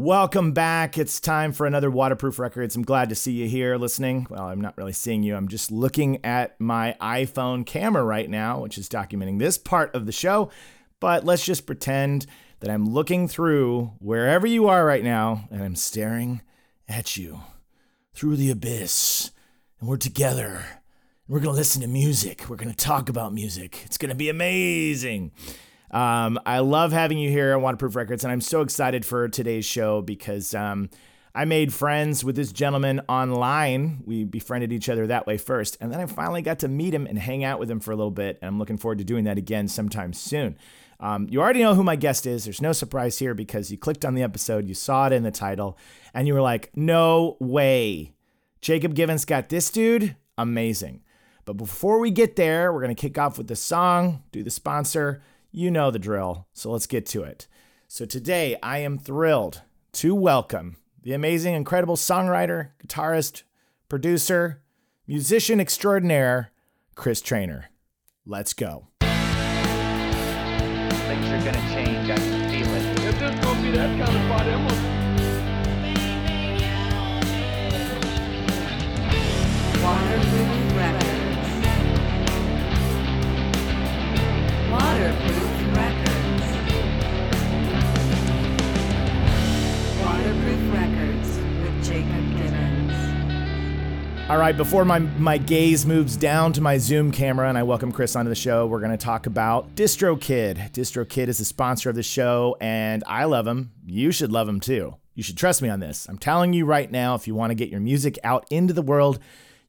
Welcome back. It's time for another Waterproof Records. I'm glad to see you here listening. Well, I'm not really seeing you. I'm just looking at my iPhone camera right now, which is documenting this part of the show. But let's just pretend that I'm looking through wherever you are right now and I'm staring at you through the abyss. And we're together. We're going to listen to music. We're going to talk about music. It's going to be amazing. Um, I love having you here at Waterproof Records, and I'm so excited for today's show because um, I made friends with this gentleman online. We befriended each other that way first, and then I finally got to meet him and hang out with him for a little bit. And I'm looking forward to doing that again sometime soon. Um, you already know who my guest is. There's no surprise here because you clicked on the episode, you saw it in the title, and you were like, no way. Jacob Givens got this dude? Amazing. But before we get there, we're going to kick off with the song, do the sponsor you know the drill, so let's get to it. So today I am thrilled to welcome the amazing, incredible songwriter, guitarist, producer, musician extraordinaire, Chris Traynor. Let's go. Things are gonna change, I can feel it. If this gonna be that kind of party, I'm Waterproof Records. Waterproof All right, before my, my gaze moves down to my Zoom camera and I welcome Chris onto the show, we're going to talk about DistroKid. DistroKid is the sponsor of the show, and I love him. You should love him too. You should trust me on this. I'm telling you right now, if you want to get your music out into the world,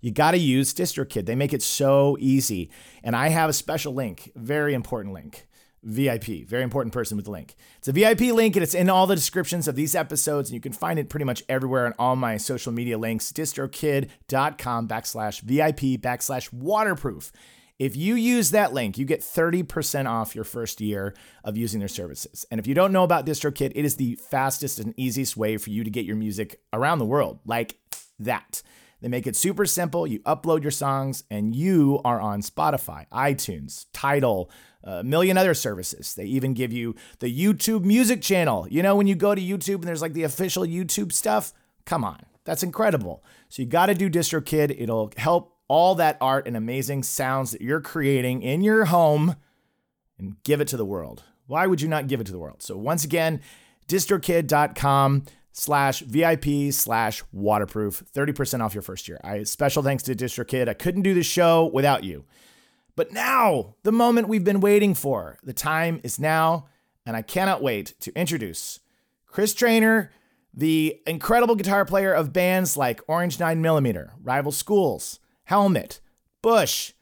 you got to use DistroKid. They make it so easy. And I have a special link, very important link. VIP, very important person with the link. It's a VIP link and it's in all the descriptions of these episodes. And you can find it pretty much everywhere on all my social media links, distrokid.com backslash VIP backslash waterproof. If you use that link, you get 30% off your first year of using their services. And if you don't know about DistroKid, it is the fastest and easiest way for you to get your music around the world, like that. They make it super simple. You upload your songs and you are on Spotify, iTunes, Tidal, a million other services. They even give you the YouTube music channel. You know, when you go to YouTube and there's like the official YouTube stuff, come on, that's incredible. So you got to do DistroKid. It'll help all that art and amazing sounds that you're creating in your home and give it to the world. Why would you not give it to the world? So once again, distrokid.com slash VIP slash waterproof, 30% off your first year. I special thanks to DistroKid. I couldn't do the show without you. But now, the moment we've been waiting for. The time is now, and I cannot wait to introduce Chris Traynor, the incredible guitar player of bands like Orange 9mm, Rival Schools, Helmet, Bush,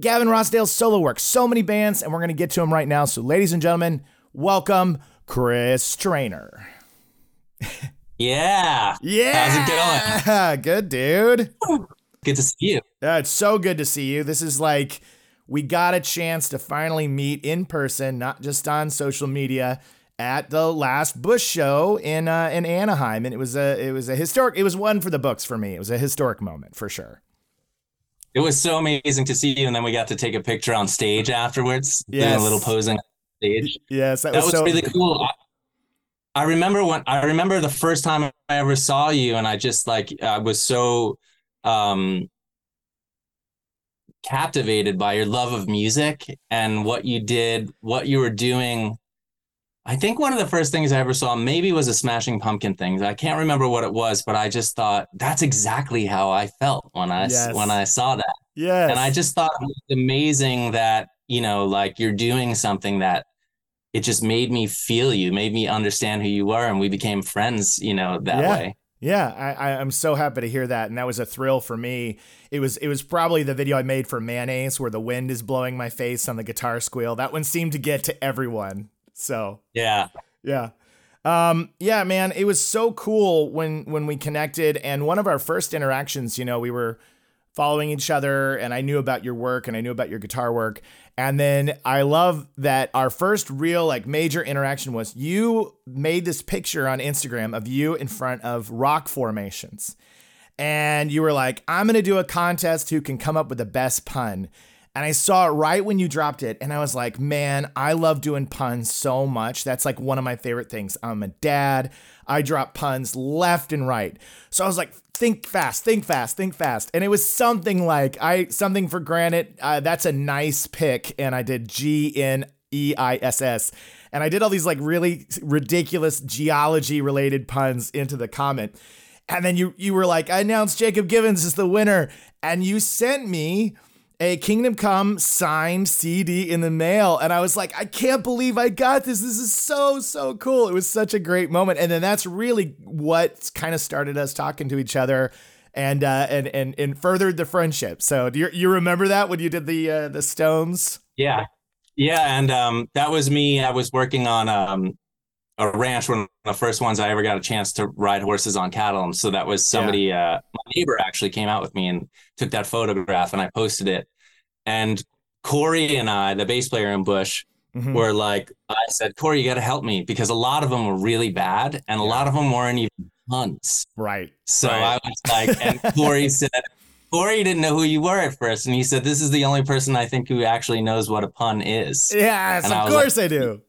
Gavin Rossdale's solo work, so many bands, and we're going to get to them right now. So, ladies and gentlemen, welcome Chris Traynor. Yeah. Yeah. How's it going? Good, dude. Good to see you. Yeah, it's so good to see you. This is like we got a chance to finally meet in person, not just on social media, at the last Bush show in uh, in Anaheim, and it was a it was a historic. It was one for the books for me. It was a historic moment for sure. It was so amazing to see you, and then we got to take a picture on stage afterwards. doing Yes. a little posing on stage. Yes, that, That was, was so really cool. I, I remember when I remember the first time I ever saw you, and I just like I was so um captivated by your love of music and what you did, what you were doing. I think one of the first things I ever saw maybe was a Smashing Pumpkin thing. I can't remember what it was, but I just thought that's exactly how I felt when I Yes. when I saw that. Yeah, And I just thought it was amazing that, you know, like you're doing something that it just made me feel you, made me understand who you were, and we became friends, you know, that Yeah. way. Yeah, I, I, I'm so happy to hear that, and that was a thrill for me. It was it was probably the video I made for Mayonnaise, where the wind is blowing my face on the guitar squeal. That one seemed to get to everyone. So Yeah. yeah, um, yeah, man, it was so cool when when we connected, and one of our first interactions, you know, we were following each other, and I knew about your work, and I knew about your guitar work, and then I love that our first real like major interaction was you made this picture on Instagram of you in front of rock formations. And you were like, I'm going to do a contest who can come up with the best pun. And I saw it right when you dropped it. And I was like, man, I love doing puns so much. That's like one of my favorite things. I'm a dad. I drop puns left and right. So I was like, think fast, think fast, think fast. And it was something like, I, something for granted. Uh, that's a nice pick. And I did G N E I S S. And I did all these like really ridiculous geology related puns into the comment. And then you you were like, I announced Jacob Givens is the winner. And you sent me a Kingdom Come signed CD in the mail. And I was like, I can't believe I got this. This is so, so cool. It was such a great moment. And then that's really what kind of started us talking to each other and uh, and and and furthered the friendship. So do you, you remember that when you did the uh, the Stones? Yeah. Yeah. And um, that was me. I was working on um, a ranch, one of the first ones I ever got a chance to ride horses on cattle. And so that was somebody, uh, my neighbor actually came out with me and took that photograph and I posted it. And Corey and I, the bass player in Bush, Mhm. were like, I said, Corey, you got to help me because a lot of them were really bad and a lot of them weren't even puns. Right. So Right. I was like, and Corey said, Corey didn't know who you were at first. And he said, This is the only person I think who actually knows what a pun is. Yes, And of was like- course I do.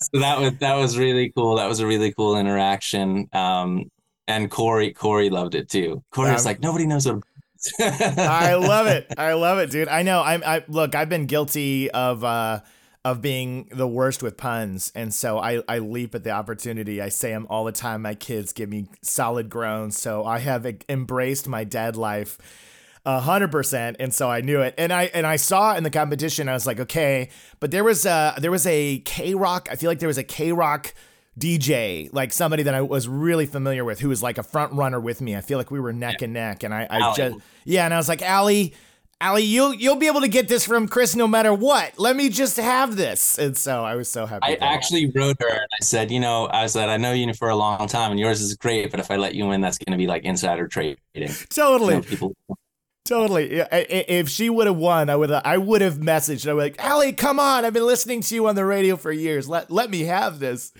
So that was that was really cool. That was a really cool interaction. Um, and Corey Corey loved it too. Corey was Um, like, nobody knows what. I love it. I love it, dude. I know. I'm. I look. I've been guilty of uh of being the worst with puns, and so I I leap at the opportunity. I say them all the time. My kids give me solid groans, so I have embraced my dad life. A hundred percent, and so I knew it, and I and I saw in the competition. I was like, okay, but there was a there was a KROQ. I feel like there was a KROQ DJ, like somebody that I was really familiar with, who was like a front runner with me. I feel like we were neck and neck, and I, I just yeah, and I was like, Allie, Allie, you'll you'll be able to get this from Chris no matter what. Let me just have this, and so I was so happy. I with that. actually wrote her and I said, you know, I said, I know you for a long time and yours is great, but if I let you in, that's going to be like insider trading. You totally, know, people. Totally. Yeah, I- I- if she would have won, I would I would have messaged. I would like, Allie, come on, I've been listening to you on the radio for years. Let let me have this.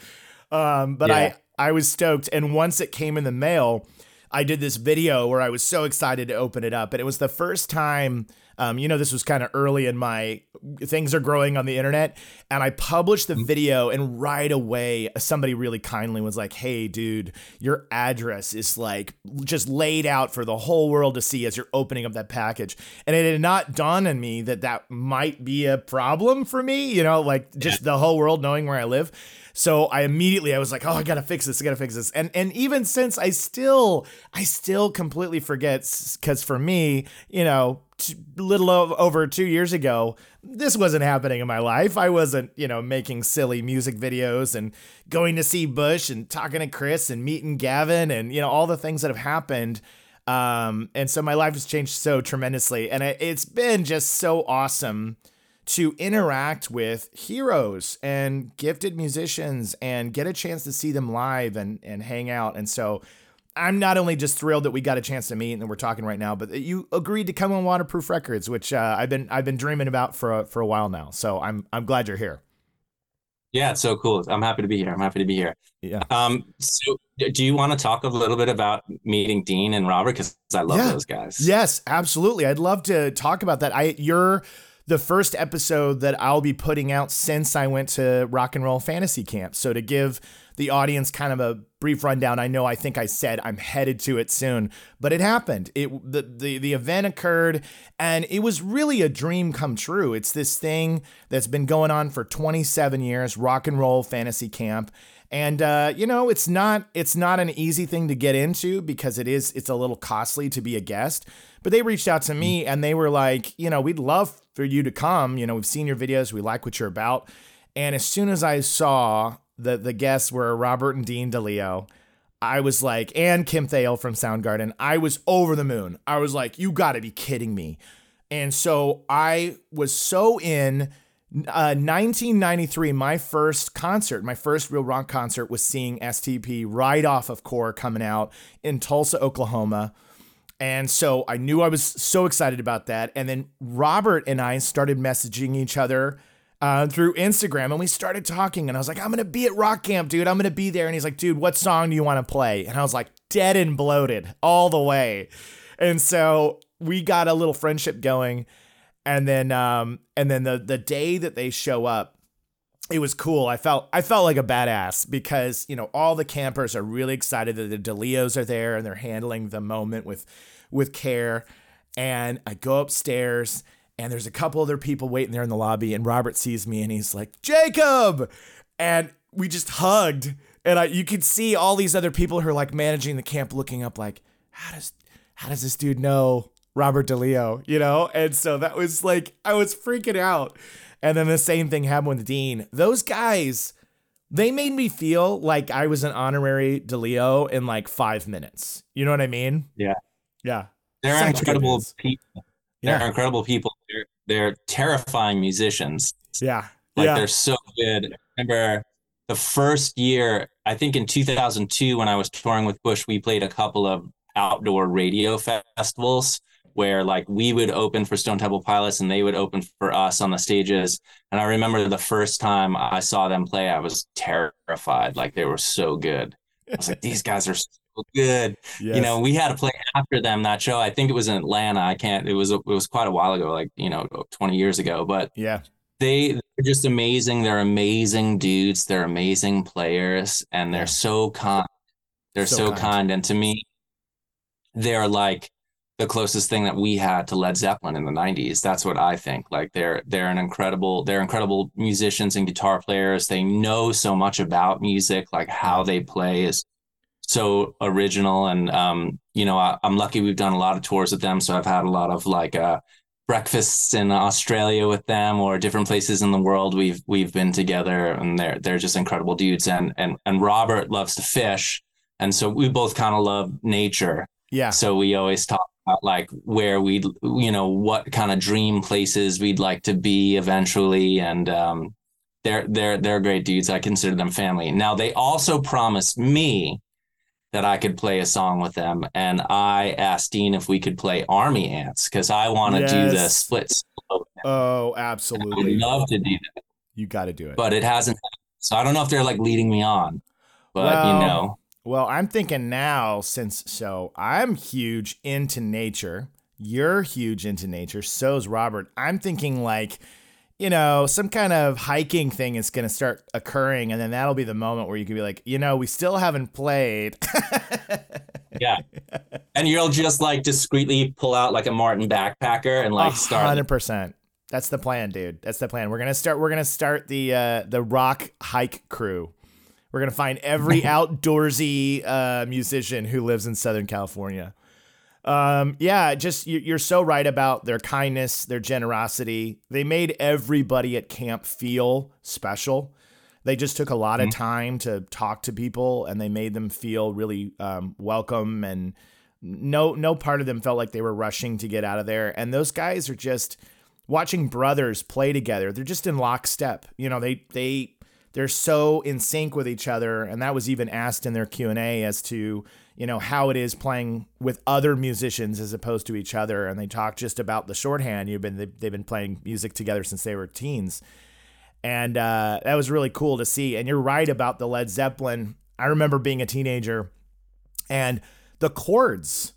Um, but Yeah. I I was stoked, and once it came in the mail, I did this video where I was so excited to open it up, and it was the first time. Um, you know, this was kind of early in my things are growing on the internet, and I published the video, and right away, somebody really kindly was like, "Hey, dude, your address is like just laid out for the whole world to see as you're opening up that package," and it had not dawned on me that that might be a problem for me. You know, like just the whole world knowing where I live. So I immediately I was like, oh, I gotta fix this. I gotta fix this. And and even since I still I still completely forget because for me, you know, t- little over two years ago, this wasn't happening in my life. I wasn't you know making silly music videos and going to see Bush and talking to Chris and meeting Gavin and you know all the things that have happened. Um, and so my life has changed so tremendously, and it, it's been just so awesome to interact with heroes and gifted musicians and get a chance to see them live and and hang out. And so I'm not only just thrilled that we got a chance to meet and we're talking right now, but that you agreed to come on Waterproof Records, which uh, I've been I've been dreaming about for a, for a while now. So I'm I'm glad you're here. Yeah, it's so cool. I'm happy to be here. I'm happy to be here. Yeah. Um, so do you want to talk a little bit about meeting Dean and Robert? Because I love Yeah. those guys. Yes, absolutely. I'd love to talk about that. I you're the first episode that I'll be putting out since I went to Rock and Roll Fantasy Camp. So to give the audience kind of a brief rundown, I know I think I said I'm headed to it soon, but it happened. It the the, the event occurred and it was really a dream come true. It's this thing that's been going on for 27 years, Rock and Roll Fantasy Camp. And uh, you know, it's not it's not an easy thing to get into because it is it's a little costly to be a guest. But they reached out to me and they were like, you know, we'd love for you to come. You know, we've seen your videos, we like what you're about. And as soon as I saw that the guests were Robert and Dean DeLeo, I was like, and Kim Thayil from Soundgarden, I was over the moon. I was like, you got to be kidding me. And so I was so in. Uh, 1993, my first concert, my first real rock concert was seeing STP right off of Core coming out in Tulsa, Oklahoma. And so I knew I was so excited about that. And then Robert and I started messaging each other uh, through Instagram and we started talking. And I was like, I'm going to be at Rock Camp, dude. I'm going to be there. And he's like, dude, what song do you want to play? And I was like, dead and bloated all the way. And so we got a little friendship going. And then um and then the the day that they show up, it was cool. I felt I felt like a badass because, you know, all the campers are really excited that the DeLeos are there and they're handling the moment with with care. And I go upstairs and there's a couple other people waiting there in the lobby and Robert sees me and he's like, "Jacob!" And we just hugged. And I you could see all these other people who are like managing the camp looking up like, "How does how does this dude know Robert DeLeo?" You know? And so that was like I was freaking out. And then the same thing happened with Dean. Those guys, they made me feel like I was an honorary DeLeo in like five minutes. You know what I mean? Yeah. Yeah. They're Such incredible people. They're Yeah. incredible people. They're, they're terrifying musicians. Yeah. Like yeah. they're so good. I remember the first year, I think in 2002, when I was touring with Bush, we played a couple of outdoor radio festivals where like we would open for Stone Temple Pilots and they would open for us on the stages. And I remember the first time I saw them play, I was terrified. Like they were so good. I was like, these guys are so good. You know, we had to play after them that show. I think it was in Atlanta. I can't. It was it was quite a while ago, like you know, 20 years ago. But Yeah. they they're just amazing. They're amazing dudes. They're amazing players, and they're so kind. They're So so, kind. kind. and to me, they're like the closest thing that we had to Led Zeppelin in the 90s. That's what I think. Like they're they're an incredible they're incredible musicians and guitar players. They know so much about music, like how they play is so original and um you know I, I'm lucky we've done a lot of tours with them so I've had a lot of like uh breakfasts in Australia with them or different places in the world we've we've been together and they're they're just incredible dudes and and and Robert loves to fish and so we both kind of love nature Yeah. so we always talk about like where we'd, you know, what kind of dream places we'd like to be eventually. And um, they're they're they're great dudes. I consider them family. Now they also promised me that I could play a song with them, and I asked Dean if we could play Army Ants because I want to do the Yes. split. Oh, absolutely. love to do that, You got to do it. but it hasn't. So I don't know if they're like leading me on, but Well, you know, Well, I'm thinking now since so I'm huge into nature. You're huge into nature. So's Robert. I'm thinking like, you know, some kind of hiking thing is going to start occurring, and then that'll be the moment where you could be like, you know, we still haven't played. yeah. And you'll just like discreetly pull out like a Martin backpacker and like start hundred percent. That's the plan, dude. That's the plan. We're gonna start. We're gonna start the uh, the rock hike crew. We're gonna find every outdoorsy uh, musician who lives in Southern California. Um, yeah, just you, you're so right about their kindness, their generosity. They made everybody at camp feel special. They just took a lot of time to talk to people, and they made them feel really um, welcome. And no, no part of them felt like they were rushing to get out of there. And those guys are just watching brothers play together. They're just in lockstep. You know, they they they're so in sync with each other, and that was even asked in their Q and A as to you know how it is playing with other musicians as opposed to each other. And they talked just about the shorthand. You've been they've been playing music together since they were teens, and uh, that was really cool to see. And you're right about the Led Zeppelin. I remember being a teenager, and the chords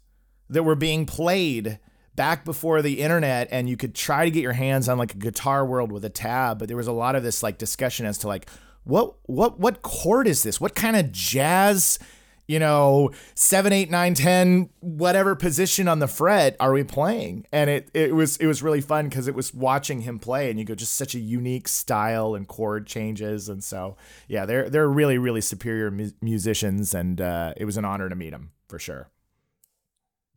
that were being played back before the internet and you could try to get your hands on like a guitar world with a tab but there was a lot of this like discussion as to like what what what chord is this? What kind of jazz you know seven eight nine ten whatever position on the fret are we playing? And it it was it was really fun because it was watching him play and you go just such a unique style and chord changes and so yeah they're they're really really superior mu- musicians and uh, it was an honor to meet him for sure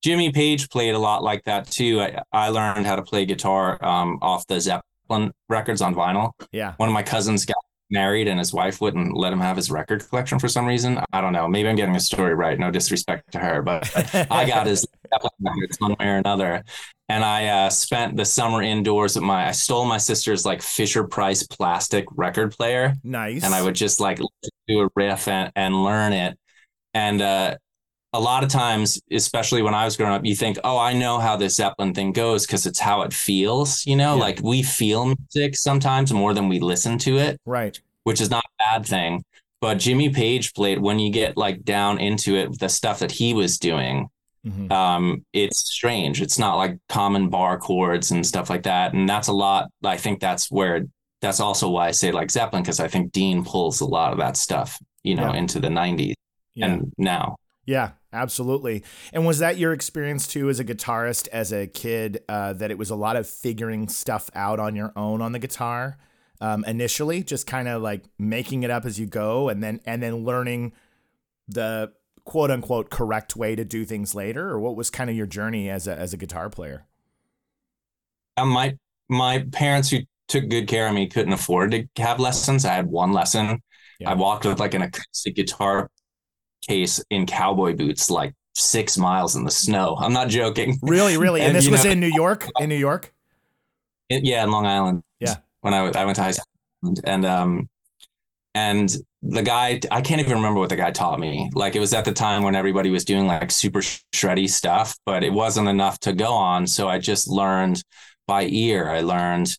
Jimmy Page played a lot like that too. I, I learned how to play guitar um, off the Zeppelin records on vinyl. yeah One of my cousins got married and his wife wouldn't let him have his record collection for some reason. I don't know. Maybe I'm getting a story right. No disrespect to her, but I got his Zeppelin records one way or another. And I uh, spent the summer indoors with my, I stole my sister's like Fisher Price plastic record player nice and I would just like do a riff and, and learn it. And uh, a lot of times, especially when I was growing up, you think, oh, I know how this Zeppelin thing goes because it's how it feels. You know, Yeah. like we feel music sometimes more than we listen to it, right which is not a bad thing. But Jimmy Page played when you get like down into it, the stuff that he was doing, Mhm. um, it's strange. It's not like common bar chords and stuff like that. And that's a lot. I think that's where that's also why I say like Zeppelin because I think Dean pulls a lot of that stuff, you know, Yeah. into the '90s Yeah. and now. Yeah, absolutely. And was that your experience too as a guitarist, as a kid, uh, that it was a lot of figuring stuff out on your own on the guitar um, initially, just kind of like making it up as you go, and then and then learning the quote unquote correct way to do things later, or what was kind of your journey as a as a guitar player? Um, my my parents who took good care of me couldn't afford to have lessons. I had one lesson. Yeah. I walked with like an acoustic guitar case in cowboy boots, like six miles in the snow. I'm not joking. Really, really, and, And, this was know- in New York. In New York. It- yeah, in Long Island. Yeah. When I I went to high school and um and the guy I can't even remember what the guy taught me. Like it was at the time when everybody was doing like super shreddy stuff, but it wasn't enough to go on. So I just learned by ear. I learned,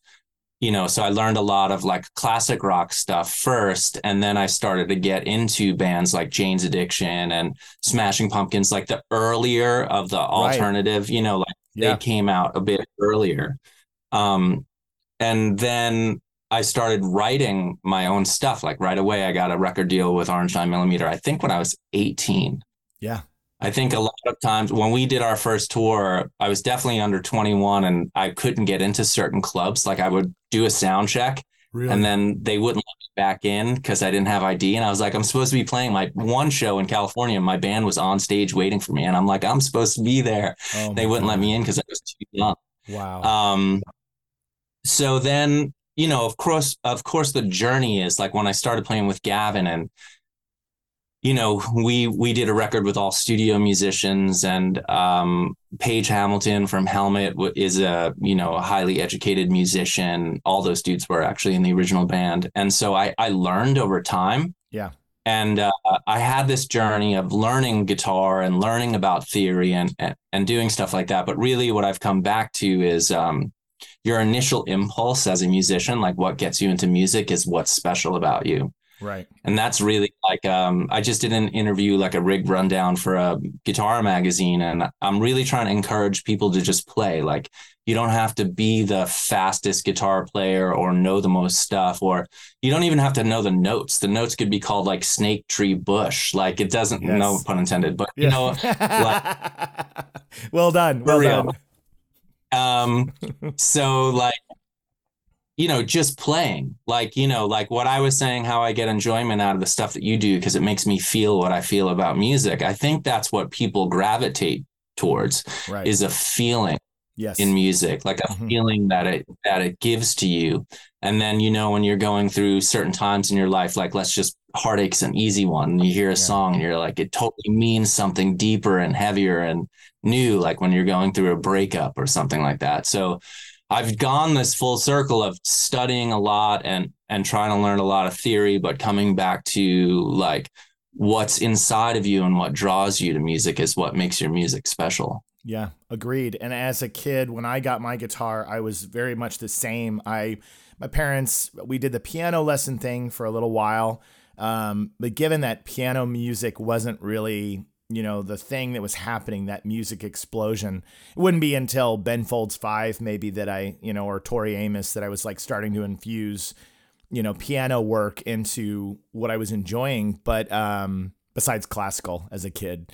you know, so I learned a lot of like classic rock stuff first. And then I started to get into bands like Jane's Addiction and Smashing Pumpkins, like the earlier of the alternative, you know, like Yeah. they came out a bit earlier. Um, and then I started writing my own stuff. Like right away, I got a record deal with Orange Nine Millimeter. I think when I was 18. Yeah. I think a lot of times when we did our first tour, I was definitely under 21 and I couldn't get into certain clubs. Like I would do a sound check Really. and then they wouldn't let me back in because I didn't have ID. And I was like, I'm supposed to be playing my one show in California. My band was on stage waiting for me. And I'm like, I'm supposed to be there. Oh They wouldn't let me in because I was too young. Wow. Um, so then, you know, of course, of course, the journey is like when I started playing with Gavin and, you know, we we did a record with all studio musicians and um, Page Hamilton from Helmet is a you know a highly educated musician. All those dudes were actually in the original band, and so I I learned over time. Yeah. And uh, I had this journey of learning guitar and learning about theory and, and and doing stuff like that. But really, what I've come back to is um, your initial impulse as a musician, like what gets you into music, is what's special about you right. and that's really like um, I just did an interview, like a rig rundown for a guitar magazine, and I'm really trying to encourage people to just play. Like you don't have to be the fastest guitar player or know the most stuff, or you don't even have to know the notes. The notes could be called like snake tree bush. Like it doesn't, Yes. no pun intended, but you know, well done. Well done. um so like you know just playing like you know like what i was saying how i get enjoyment out of the stuff that you do because it makes me feel what i feel about music i think that's what people gravitate towards Right. is a feeling yes. in music like a Mhm. feeling that it that it gives to you and then you know when you're going through certain times in your life like let's just heartache's an easy one and you hear a Yeah. song and you're like it totally means something deeper and heavier and new like when you're going through a breakup or something like that so i've gone this full circle of studying a lot and and trying to learn a lot of theory but coming back to like what's inside of you and what draws you to music is what makes your music special Yeah, agreed. And as a kid, when I got my guitar, I was very much the same. I, my parents, we did the piano lesson thing for a little while, um, but given that piano music wasn't really, you know, the thing that was happening, that music explosion, it wouldn't be until Ben Folds Five maybe that I, you know, or Tori Amos that I was like starting to infuse, you know, piano work into what I was enjoying. But um, besides classical as a kid.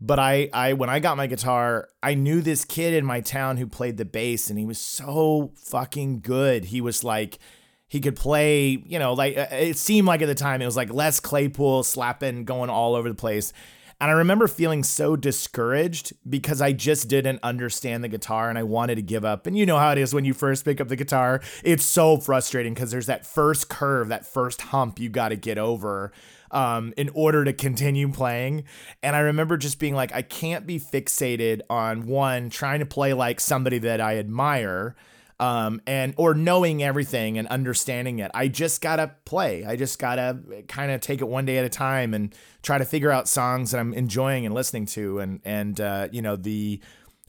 But I, I when I got my guitar, I knew this kid in my town who played the bass, and he was so fucking good. He was like, he could play, you know, like it seemed like at the time it was like Les Claypool slapping, going all over the place. And I remember feeling so discouraged because I just didn't understand the guitar and I wanted to give up. And you know how it is when you first pick up the guitar. It's so frustrating because there's that first curve, that first hump you got to get over um, in order to continue playing. And I remember just being like, I can't be fixated on one, trying to play like somebody that I admire um, and or knowing everything and understanding it. I just gotta play. I just gotta kind of take it one day at a time and try to figure out songs that I'm enjoying and listening to. And and uh, you know the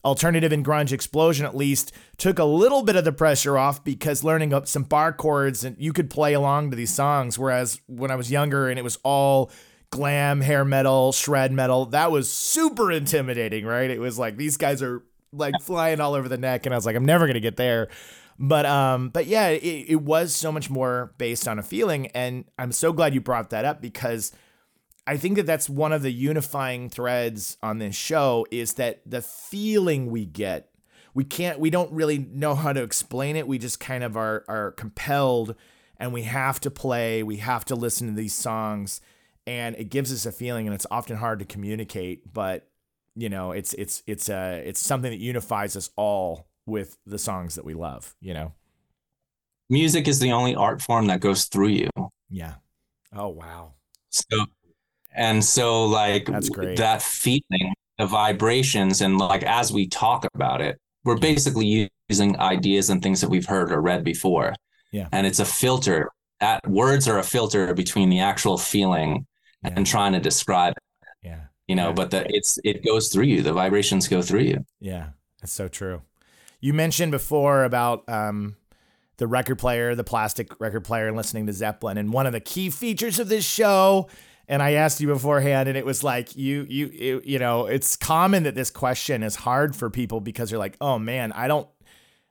alternative and grunge explosion at least took a little bit of the pressure off because learning up some bar chords and you could play along to these songs. Whereas when I was younger and it was all glam hair metal, shred metal. That was super intimidating, right? It was like these guys are like flying all over the neck, and I was like, I'm never gonna get there. But um, but yeah, it, it was so much more based on a feeling, and I'm so glad you brought that up because I think that that's one of the unifying threads on this show is that the feeling we get, we can't, we don't really know how to explain it. We just kind of are are compelled, and we have to play, we have to listen to these songs, and it gives us a feeling, and it's often hard to communicate, but you know, it's it's it's uh it's something that unifies us all with the songs that we love. You know. Music is the only art form that goes through you. Yeah. Oh wow. So, and so like That's great. that feeling, the vibrations, and like as we talk about it, we're basically using ideas and things that we've heard or read before. Yeah. And it's a filter. That words are a filter between the actual feeling Yeah. and trying to describe. You know, but the it's it goes through you. The vibrations go through you. Yeah, that's so true. You mentioned before about um, the record player, the plastic record player, and listening to Zeppelin. And one of the key features of this show, and I asked you beforehand, and it was like you, you, you, you know, it's common that this question is hard for people because they're like, oh man, I don't.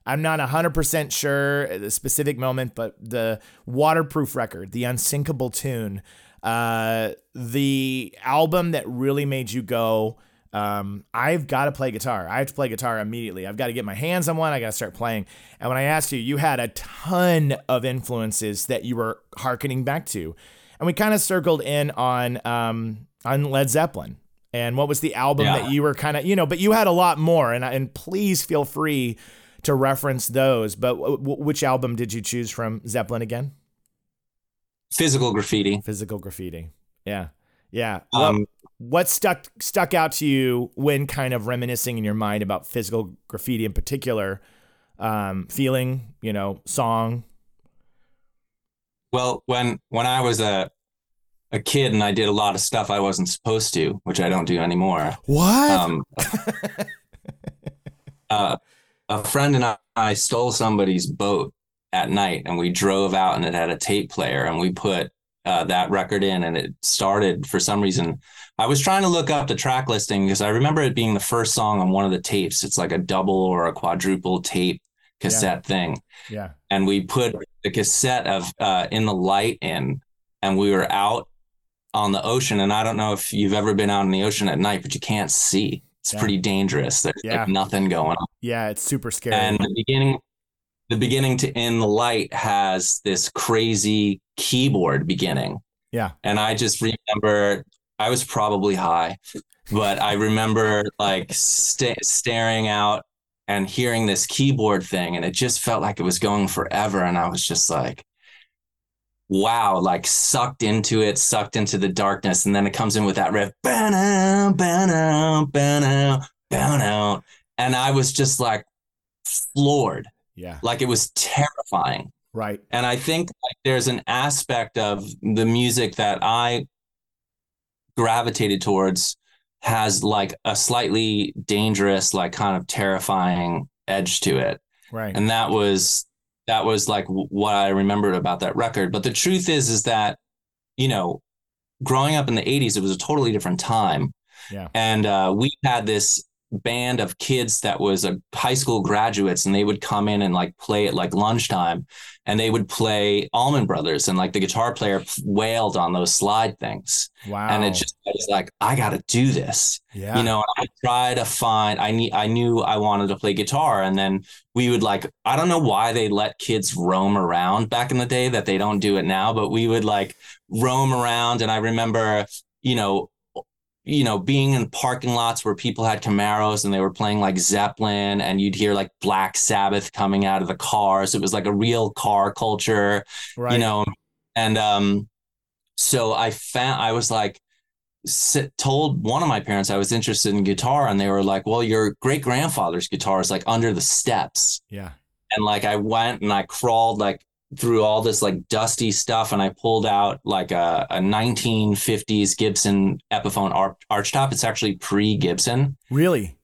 I'm not 100% sure at the specific moment, but the waterproof record, the unsinkable tune, uh, the album that really made you go, um, I've got to play guitar. I have to play guitar immediately. I've got to get my hands on one. I got to start playing. And when I asked you, you had a ton of influences that you were hearkening back to, and we kind of circled in on um, on Led Zeppelin. And what was the album Yeah. that you were kind of, you know, but you had a lot more. And and please feel free to reference those. But w- w- which album did you choose from Zeppelin again? Physical graffiti. Physical Graffiti. Yeah, yeah. What- Um, what stuck stuck out to you when kind of reminiscing in your mind about physical graffiti in particular um feeling you know song Well, when when I was a a kid and I did a lot of stuff I wasn't supposed to, which I don't do anymore. what Um, uh, a friend and I, I stole somebody's boat at night, and we drove out, and it had a tape player, and we put uh, that record in, and it started for some reason. I was trying to look up the track listing because I remember it being the first song on one of the tapes. It's like a double or a quadruple tape cassette thing yeah and we put the cassette of uh, in the light in and we were out on the ocean and i don't know if you've ever been out in the ocean at night but you can't see it's Yeah. pretty dangerous there's Yeah. like nothing going on yeah it's super scary and the beginning the beginning to end the light has this crazy keyboard beginning Yeah. and i just remember i was probably high but i remember like sta staring out and hearing this keyboard thing and it just felt like it was going forever and i was just like wow like sucked into it sucked into the darkness and then it comes in with that riff "Ba-na, ba-na, ba-na, ba-na." and i was just like floored yeah. Like it was terrifying. Right. And i think like there's an aspect of the music that i gravitated towards has like a slightly dangerous like kind of terrifying edge to it. Right. And that was that was like what i remembered about that record. But the truth is is that you know growing up in the 80s it was a totally different time. Yeah. and uh, we had this band of kids that was a high school graduates and they would come in and like play at like lunchtime and they would play Allman Brothers and like the guitar player wailed on those slide things. Wow and it just I was like I got to do this. Yeah. you know i try to find i need i knew i wanted to play guitar and then we would like i don't know why they let kids roam around back in the day that they don't do it now but we would like roam around and i remember you know you know being in parking lots where people had camaros and they were playing like zeppelin and you'd hear like black sabbath coming out of the cars it was like a real car culture right. you know? And um so i found i was like sit, told one of my parents i was interested in guitar and they were like well your great grandfather's guitar is like under the steps. Yeah. And like i went and i crawled like through all this like dusty stuff and i pulled out like a, a 1950s gibson epiphone arch, archtop it's actually pre-gibson really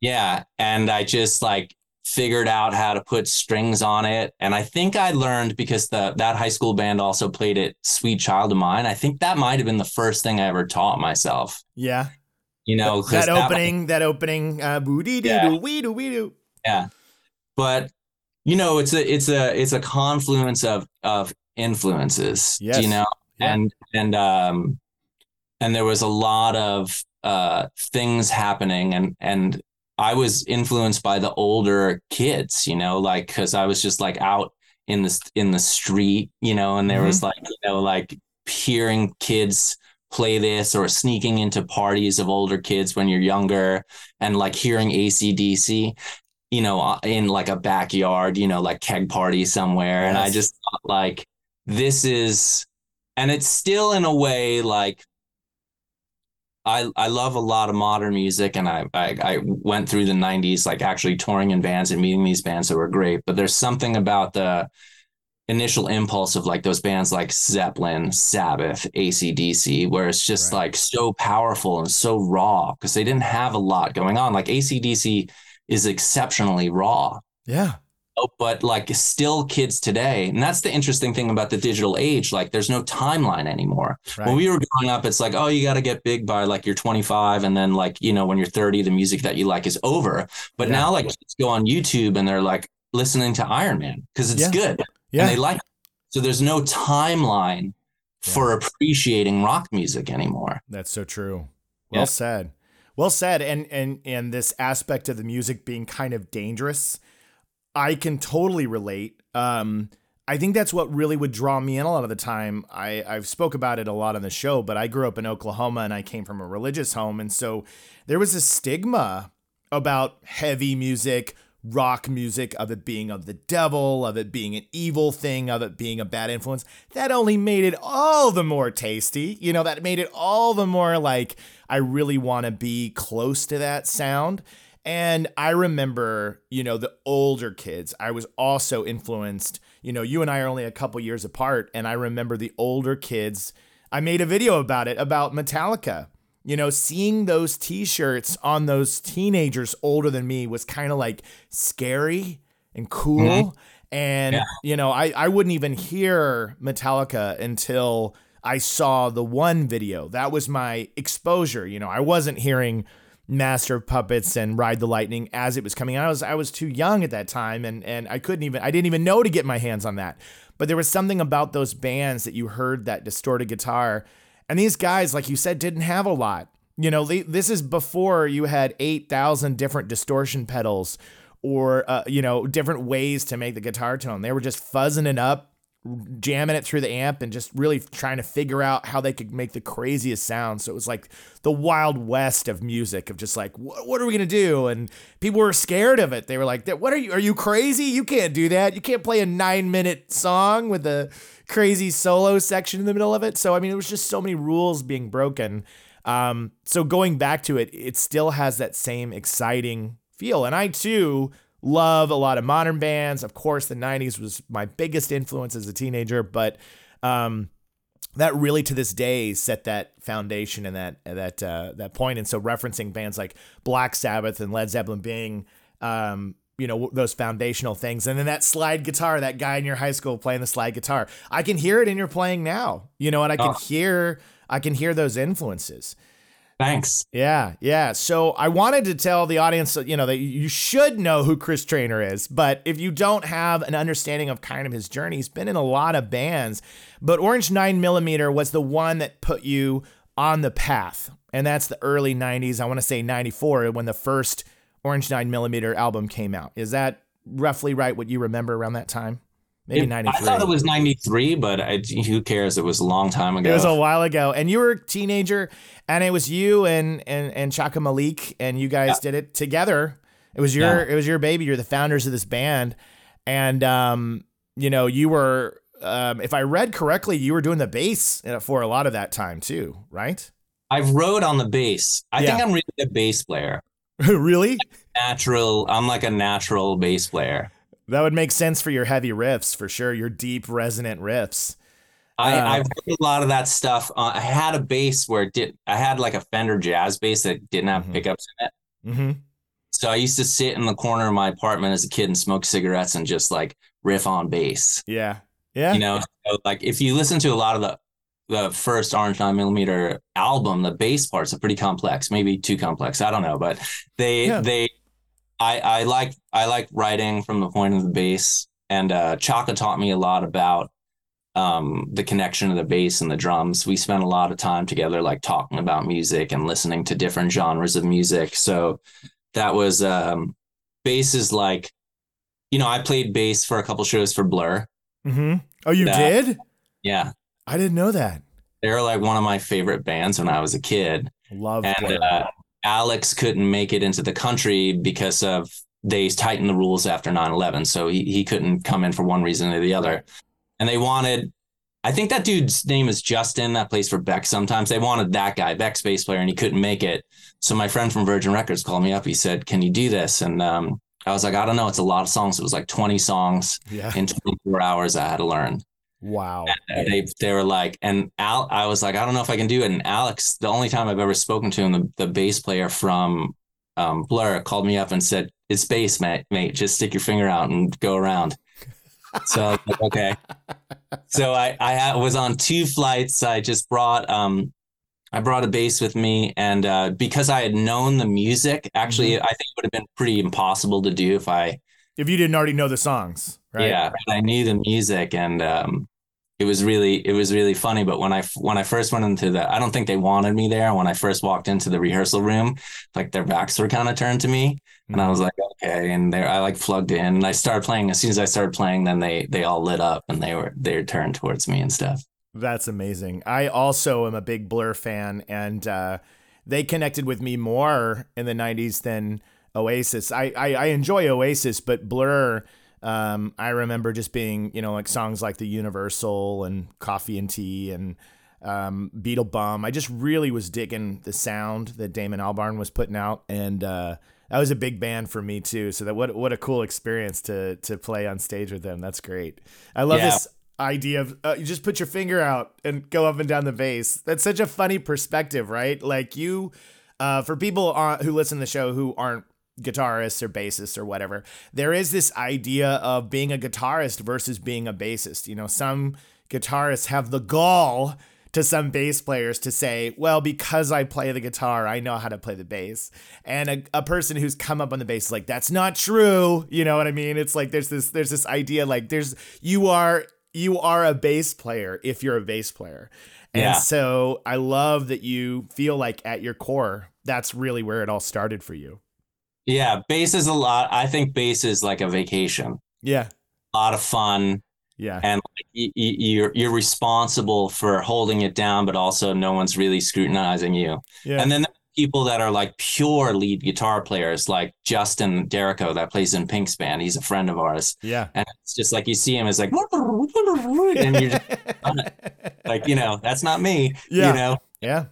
yeah and i just like figured out how to put strings on it. And I think I learned because the that high school band also played it Sweet Child of Mine. I think that might have been the first thing I ever taught myself. Yeah. You know, That that- opening, that opening, uh, boo dee doo Yeah. doo wee doo wee doo. Yeah. But you know, it's a it's a it's a confluence of of influences. Yes. You know? Yeah. And and um and there was a lot of uh things happening and and I was influenced by the older kids, you know, like cuz I was just like out in the in the street, you know, and there was like, you know, like hearing kids play this or sneaking into parties of older kids when you're younger and like hearing ACDC you know, uh, in like a backyard, you know, like keg party somewhere. And I just thought like, this is, and it's still in a way like, I, I love a lot of modern music and I, I I went through the 90s like actually touring in bands and meeting these bands that were great but there's something about the initial impulse of like those bands like Zeppelin, Sabbath, ACDC, where it's just Right. like so powerful and so raw because they didn't have a lot going on. Like ACDC is exceptionally raw, Yeah. Oh, but like still kids today. And that's the interesting thing about the digital age. Like there's no timeline anymore. Right. When we were growing up, it's like, oh, you got to get big by like you're 25. And then like, you know, when you're 30, the music that you like is over. But Yeah. now like kids go on YouTube and they're like listening to Iron Man because it's Yeah. good yeah. and they like it. So there's no timeline for appreciating rock music anymore. That's so true. Well Yeah. said. Well said. And and and this aspect of the music being kind of dangerous, I can totally relate. Um, I think that's what really would draw me in a lot of the time. I, I've spoke about it a lot on the show, but I grew up in Oklahoma and I came from a religious home. And so there was a stigma about heavy music, rock music, of it being of the devil, of it being an evil thing, of it being a bad influence. That only made it all the more tasty. You know, that made it all the more like I really want to be close to that sound. And I remember, you know, the older kids, I was also influenced. You know, you and I are only a couple years apart. And I remember the older kids, I made a video about it, about Metallica. You know, seeing those t shirts on those teenagers older than me was kind of like scary and cool. Mm-hmm. And, Yeah. you know, I, I wouldn't even hear Metallica until I saw the one video. That was my exposure. You know, I wasn't hearing Master of Puppets and Ride the Lightning as it was coming out. I was I was too young at that time and and I couldn't even I didn't even know to get my hands on that. But there was something about those bands that you heard that distorted guitar. And these guys, like you said, didn't have a lot. You know, this is before you had 8,000 different distortion pedals or, uh, you know, different ways to make the guitar tone. They were just fuzzing it up, jamming it through the amp, and just really trying to figure out how they could make the craziest sound. So it was like the wild west of music, of just like, what, are we going to do? And people were scared of it. They were like, what are you? Are you crazy? You can't do that. You can't play a nine minute song with a crazy solo section in the middle of it. So, I mean, it was just so many rules being broken. Um, so going back to it, it still has that same exciting feel. And I too love a lot of modern bands. Of course, the 90s was my biggest influence as a teenager, but um, that really to this day set that foundation and that that uh, that point. And so referencing bands like Black Sabbath and Led Zeppelin being um, you know those foundational things and then that slide guitar that guy in your high school playing the slide guitar i can hear it in your playing now you know and i can Oh. hear i can hear those influences Thanks. yeah, yeah. So I wanted to tell the audience, you know, that you should know who Chris Traynor is, but if you don't have an understanding of kind of his journey, he's been in a lot of bands, but Orange 9 Millimeter was the one that put you on the path. And that's the early 90s. I want to say 94 when the first Orange 9 Millimeter album came out. Is that roughly right what you remember around that time? Maybe It- 93. I thought it was 93, but I, who cares? It was a long time ago. It was a while ago, and you were a teenager, and it was you and and and Chaka Malik, and you guys did it together. It was your Yeah. it was your baby. You're the founders of this band, and um, you know, you were um, if I read correctly, you were doing the bass for a lot of that time too, right? I've rode on the bass. I think I'm really a bass player. really? Natural. I'm like a natural bass player. That would make sense for your heavy riffs for sure. Your deep resonant riffs. I, Uh, I've heard a lot of that stuff. Uh, I had a bass where it did. I had like a Fender Jazz bass that didn't have Mhm. pickups in it, hmm So I used to sit in the corner of my apartment as a kid and smoke cigarettes and just like riff on bass. Yeah. Yeah. You know, so, like if you listen to a lot of the the first Orange Nine Millimeter album, the bass parts are pretty complex, maybe too complex. I don't know, but they Yeah. they I I like I like writing from the point of the bass, and uh, Chaka taught me a lot about um, the connection of the bass and the drums. We spent a lot of time together, like talking about music and listening to different genres of music. So that was um, bass is like, you know, I played bass for a couple shows for Blur. hmm Oh, you That- did? Yeah, I didn't know that. they're like one of my favorite bands when I was a kid. Love and uh, Alex couldn't make it into the country because of they tightened the rules after 9-11 so he, he couldn't come in for one reason or the other. And they wanted i think that dude's name is justin. That plays for beck sometimes. They wanted that guy beck's bass player and he couldn't make it. So my friend from virgin records called me up. He said can you do this? And um, i was like i don't know. It's a lot of songs. It was like 20 songs yeah. in 24 hours i had to learn Wow. and they they were like, and Al, I was like, I don't know if I can do it. And Alex, the only time I've ever spoken to him, the, the bass player from um, Blur, called me up and said, "It's bass, mate. Mate, just stick your finger out and go around." So like, okay. So I I was on two flights. I just brought um. I brought a bass with me, and uh, because I had known the music, actually, I think it would have been pretty impossible to do if I If you didn't already know the songs, right? yeah, but I knew the music, and um, it was really it was really funny. But when I when I first went into the, I don't think they wanted me there. When I first walked into the rehearsal room, like their backs were kind of turned to me, and I was like, okay. And there, I like plugged in, and I started playing. As soon as I started playing, then they they all lit up, and they were they turned towards me and stuff. That's amazing. I also am a big Blur fan, and uh, they connected with me more in the '90s than Oasis. I I, I enjoy Oasis, but Blur. Um, I remember just being, you know, like songs like the Universal and Coffee and TV and um, Beetlebum. I just really was digging the sound that Damon Albarn was putting out, and uh, that was a big band for me too. So that what what a cool experience to to play on stage with them. That's great. I love Yeah. this idea of uh, you just put your finger out and go up and down the bass. That's such a funny perspective, right? Like you, uh, for people on, who listen to the show who aren't guitarists or bassists or whatever, there is this idea of being a guitarist versus being a bassist. You know, some guitarists have the gall to some bass players to say, well, because I play the guitar, I know how to play the bass. And a, a person who's come up on the bass is like, that's not true. You know what I mean? It's like there's this there's this idea like there's you are you are a bass player if you're a bass player. And Yeah. so I love that you feel like at your core, that's really where it all started for you. Yeah, bass is a lot. I think bass is like a vacation, Yeah. a lot of fun. Yeah. and like, y- y- you're you're responsible for holding it down, but also no one's really scrutinizing you. Yeah. And then people that are like pure lead guitar players, like Justin Derrico that plays in Pink's band. He's a friend of ours, yeah. and it's just like you see him as like, and you're just like, you know, that's not me. Yeah. You know. yeah.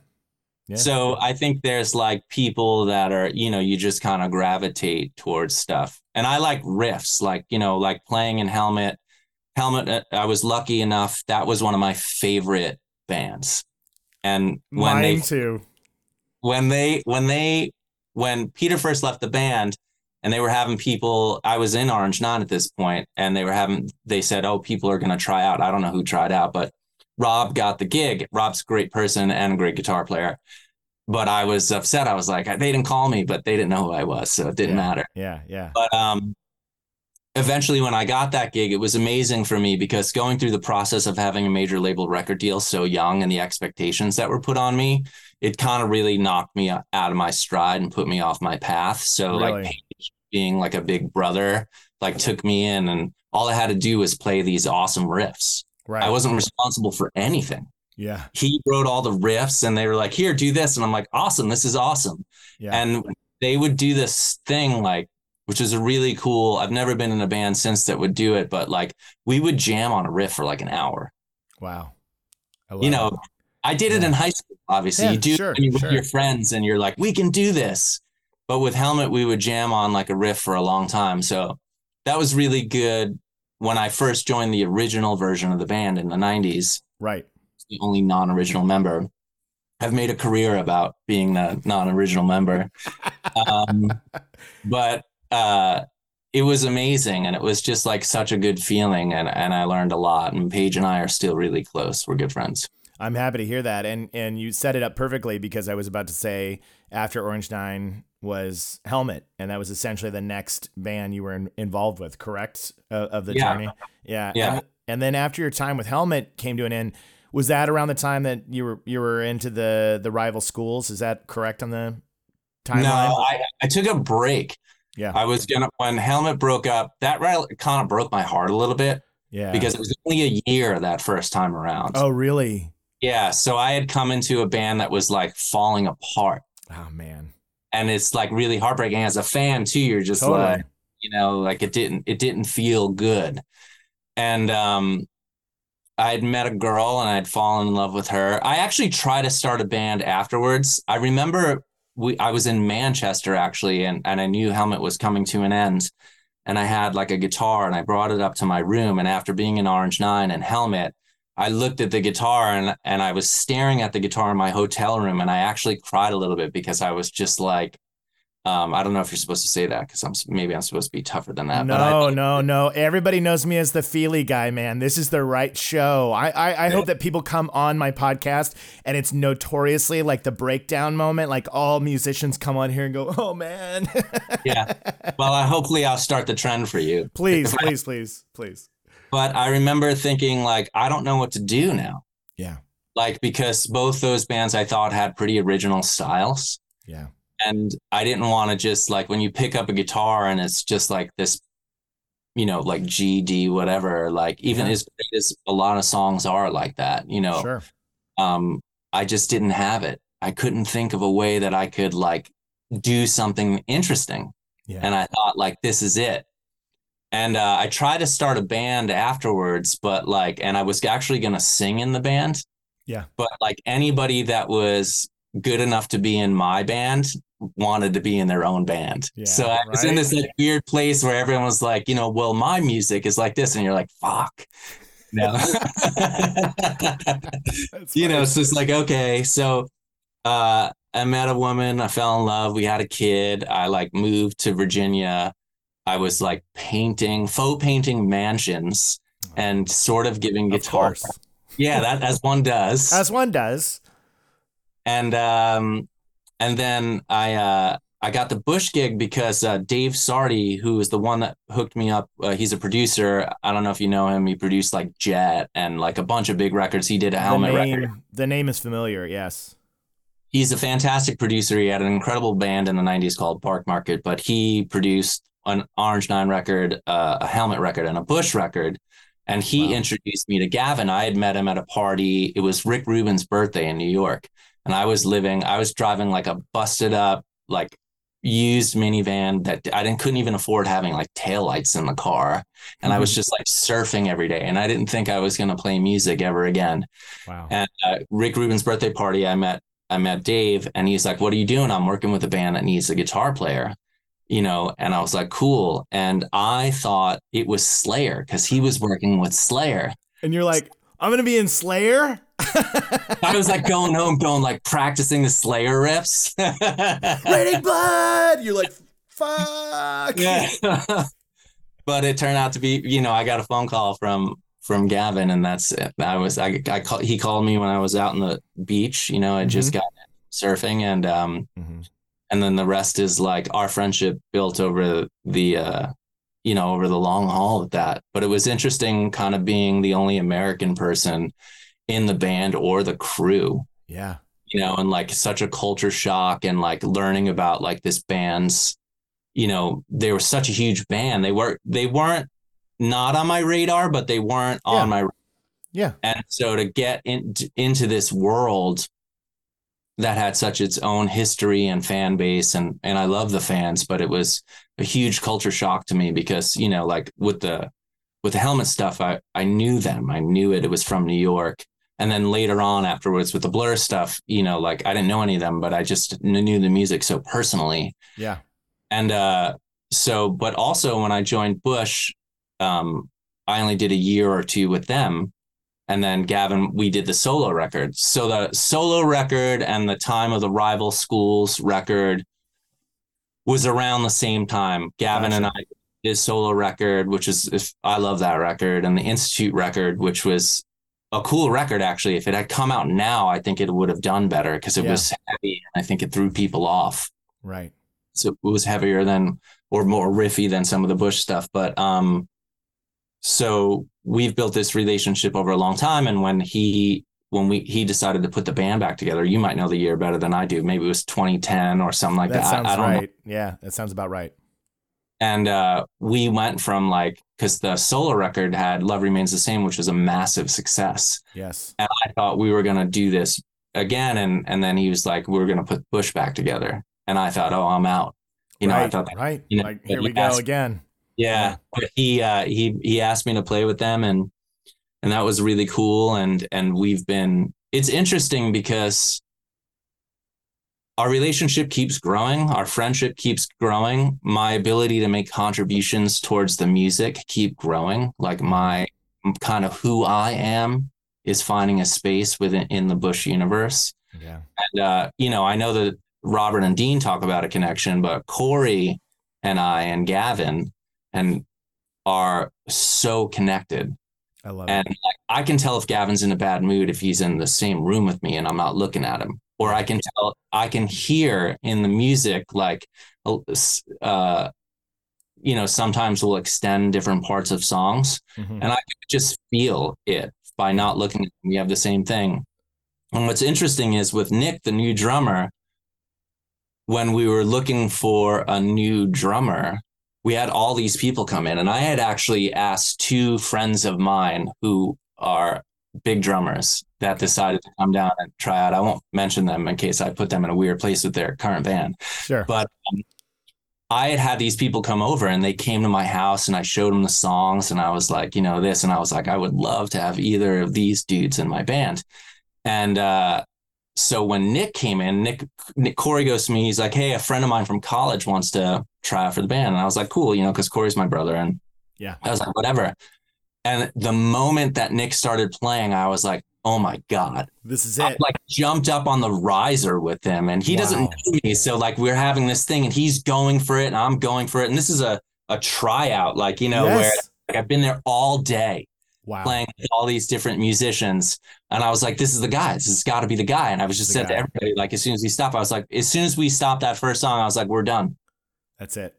Yeah. So I think there's like people that are, you know, you just kind of gravitate towards stuff. And I like riffs, like, you know, like playing in Helmet. Helmet, uh, I was lucky enough. That was one of my favorite bands. And when Mine they, too. when they, when they, when Peter first left the band and they were having people, I was in Orange Nine at this point, and they were having, they said, oh, people are going to try out. I don't know who tried out, but Rob got the gig. Rob's a great person and a great guitar player. But I was upset. I was like, they didn't call me, but they didn't know who I was. So it didn't Yeah. matter. Yeah. Yeah. But um, eventually, when I got that gig, it was amazing for me because going through the process of having a major label record deal so young and the expectations that were put on me, it kind of really knocked me out of my stride and put me off my path. So, Really? like, being like a big brother, like, took me in, and all I had to do was play these awesome riffs. Right. I wasn't responsible for anything. yeah. He wrote all the riffs, and they were like, "Here, do this," and I'm like, "Awesome, this is awesome." Yeah. and they would do this thing like which is a really cool i've never been in a band since that would do it but like we would jam on a riff for like an hour wow. You know it. i did it in high school obviously Yeah, you do sure, when you're sure. with your friends and you're like we can do this but with helmet we would jam on like a riff for a long time so that was really good when i first joined the original version of the band in the 90s Right. the only non-original member. I've made a career about being the non-original member. um, but uh, it was amazing, and it was just like such a good feeling, and and I learned a lot. And Page and I are still really close. We're good friends. I'm happy to hear that, and and you set it up perfectly because I was about to say after Orange Nine was Helmet, and that was essentially the next band you were in, involved with, correct? Uh, of the Yeah. journey, yeah, Yeah. And, and then after your time with Helmet came to an end, was that around the time that you were you were into the the rival schools? Is that correct on the timeline? No, I, I took a break. Yeah. I was gonna when Helmet broke up. That kind of broke my heart a little bit yeah, because it was only a year that first time around. oh really? Yeah, so I had come into a band that was like falling apart, Oh man, and it's like really heartbreaking as a fan too. You're just totally. like, you know, like it didn't it didn't feel good, and um, I had met a girl and I'd fallen in love with her. I actually tried to start a band afterwards. I remember we I was in Manchester actually, and and I knew Helmet was coming to an end, and I had like a guitar and I brought it up to my room, and after being in Orange Nine and Helmet. I looked at the guitar and and I was staring at the guitar in my hotel room and I actually cried a little bit because I was just like, um, I don't know if you're supposed to say that because I'm maybe I'm supposed to be tougher than that. but I, no, no, no. Everybody knows me as the Feely guy, man. This is the right show. I, I, I hope that people come on my podcast and it's notoriously like the breakdown moment. Like all musicians come on here and go, oh man. yeah. Well, I, hopefully I'll start the trend for you. please, please, please, please. But I remember thinking like, I don't know what to do now. Yeah. Like because both those bands I thought had pretty original styles. Yeah. and I didn't want to just like when you pick up a guitar and it's just like this, you know, like G D whatever. Like even Yeah. as great as a lot of songs are like that, you know, Sure. um, I just didn't have it. I couldn't think of a way that I could like do something interesting, Yeah. and I thought like this is it. And uh, I tried to start a band afterwards, but like, and I was actually gonna sing in the band, Yeah. but like anybody that was good enough to be in my band wanted to be in their own band. Yeah, so I was in this like weird place where everyone was like, you know, well, my music is like this, and you're like, fuck. No. You know, funny. it's just like, okay. So uh I met a woman, I fell in love, we had a kid, I like moved to Virginia. I was like painting, faux painting mansions and sort of giving of guitar. course. Yeah, that as one does. As one does. and um and then i uh i got the bush gig because uh Dave Sardy who is the one that hooked me up uh, he's a producer i don't know if you know him he produced like jet and like a bunch of big records he did a helmet the record name, the name is familiar. Yes. he's a fantastic producer he had an incredible band in the 90s called Barkmarket but he produced an orange nine record uh, a helmet record and a bush record. And he Wow. introduced me to gavin. I had met him at a party. It was rick rubin's birthday in new york. And i was living i was driving like a busted up like used minivan that i didn't couldn't even afford having like taillights in the car. And i was just like surfing every day. And i didn't think i was going to play music ever again. Wow. and uh, Rick Rubin's birthday party, I met I met Dave, and he's like, "What are you doing?" I'm working with a band that needs a guitar player, you know. And I was like, "Cool." And I thought it was Slayer because he was working with Slayer. And you're like, I'm gonna be in Slayer. I was like going home, going like practicing the Slayer riffs. Raining blood. You're like, fuck. yeah. but it turned out to be, you know, I got a phone call from from Gavin, and that's it. I was I I call, he called me when I was out on the beach. You know, I just got surfing, and um, Mhm. And then the rest is like our friendship built over the uh you know over the long haul with that but it was interesting kind of being the only american person in the band or the crew Yeah. you know and like such a culture shock and like learning about like this band's you know they were such a huge band they were they weren't not on my radar but they weren't Yeah. on my Yeah. and so to get in, into this world that had such its own history and fan base and and I love the fans, but it was a huge culture shock to me because, you know, like with the with the helmet stuff, I I knew them. I knew it. It was from New York. And then later on afterwards with the blur stuff, you know, like I didn't know any of them, but I just knew the music so personally. Yeah. And uh, so, but also when I joined Bush, um, I only did a year or two with them. And then Gavin, we did the solo record. So the solo record and the time of the rival schools record was around the same time. Gavin and I did his solo record, which is if I love that record, and the Institute record, which was a cool record actually. If it had come out now, I think it would have done better because it Yeah. was heavy and I think it threw people off. Right. So it was heavier than or more riffy than some of the Bush stuff. But um so we've built this relationship over a long time. And when he when we he decided to put the band back together, you might know the year better than I do. Maybe it was 2010 or something like that that. Sounds I, don't know. right. Yeah, that sounds about right. And uh, we went from like, because the solo record had Love Remains the Same, which was a massive success. Yes. And I thought we were going to do this again. And, and then he was like, we are going to put Bush back together. And I thought, oh, I'm out. You know, right, I thought, that, right. you know, like here we go asked- again. Yeah. But he, uh, he, he asked me to play with them and, and that was really cool. And, and we've been, it's interesting because our relationship keeps growing our friendship keeps growing my ability to make contributions towards the music keep growing like my kind of who i am is finding a space within in the bush universe Yeah. and uh, you know i know that robert and dean talk about a connection but corey and i and gavin and are so connected I love and it. I can tell if Gavin's in a bad mood if he's in the same room with me and I'm not looking at him. Or I can tell, I can hear in the music, like, uh, you know, sometimes we'll extend different parts of songs Mhm. and I can just feel it by not looking at him. We have the same thing. And what's interesting is with Nick, the new drummer, when we were looking for a new drummer, we had all these people come in. And I had actually asked two friends of mine who are big drummers that decided to come down and try out. I won't mention them in case I put them in a weird place with their current band. Sure. But um, I had had these people come over and they came to my house and I showed them the songs and I was like, you know, this. And I was like, I would love to have either of these dudes in my band. And uh, so when Nick came in, Nick, Nick Corey goes to me, he's like, hey, a friend of mine from college wants to try out for the band. And I was like, cool, you know, because Corey's my brother. And Yeah. I was like, whatever. And the moment that Nick started playing, I was like, oh my God. this is I it. like jumped up on the riser with him and he doesn't know me. So like we're having this thing and he's going for it and I'm going for it. And this is a, a tryout, like, you know, where like, I've been there all day Wow. playing with all these different musicians. And I was like, this is the guy. This has got to be the guy. And I was just The said guy. to everybody, like, as soon as we stop, I was like, as soon as we stopped that first song, I was like, we're done. That's it.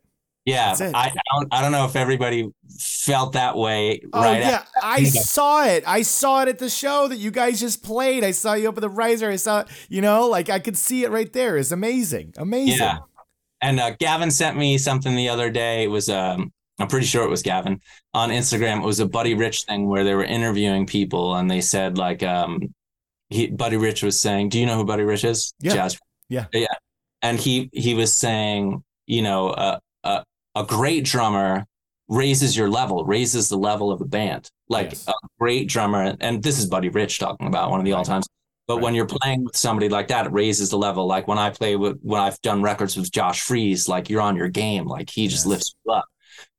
Yeah. That's it. I, I don't I don't know if everybody felt that way Oh right yeah, I saw it. I saw it at the show that you guys just played. I saw you open the riser. I saw, you know, like I could see it right there. It's amazing, amazing. Yeah. And uh, Gavin sent me something the other day. It was, um, I'm pretty sure it was Gavin on Instagram. It was a Buddy Rich thing where they were interviewing people and they said, like, um, he, Buddy Rich was saying, Do you know who Buddy Rich is? Yeah. Jazz. Yeah. Yeah. And he, he was saying, you know, uh, uh, a great drummer raises your level, raises the level of the band. Like Yes. a great drummer, and this is Buddy Rich talking about one of the all times. But Right. when you're playing with somebody like that, it raises the level. Like when I play with when I've done records with Josh Freese, like you're on your game. Like he just Yes. lifts you up,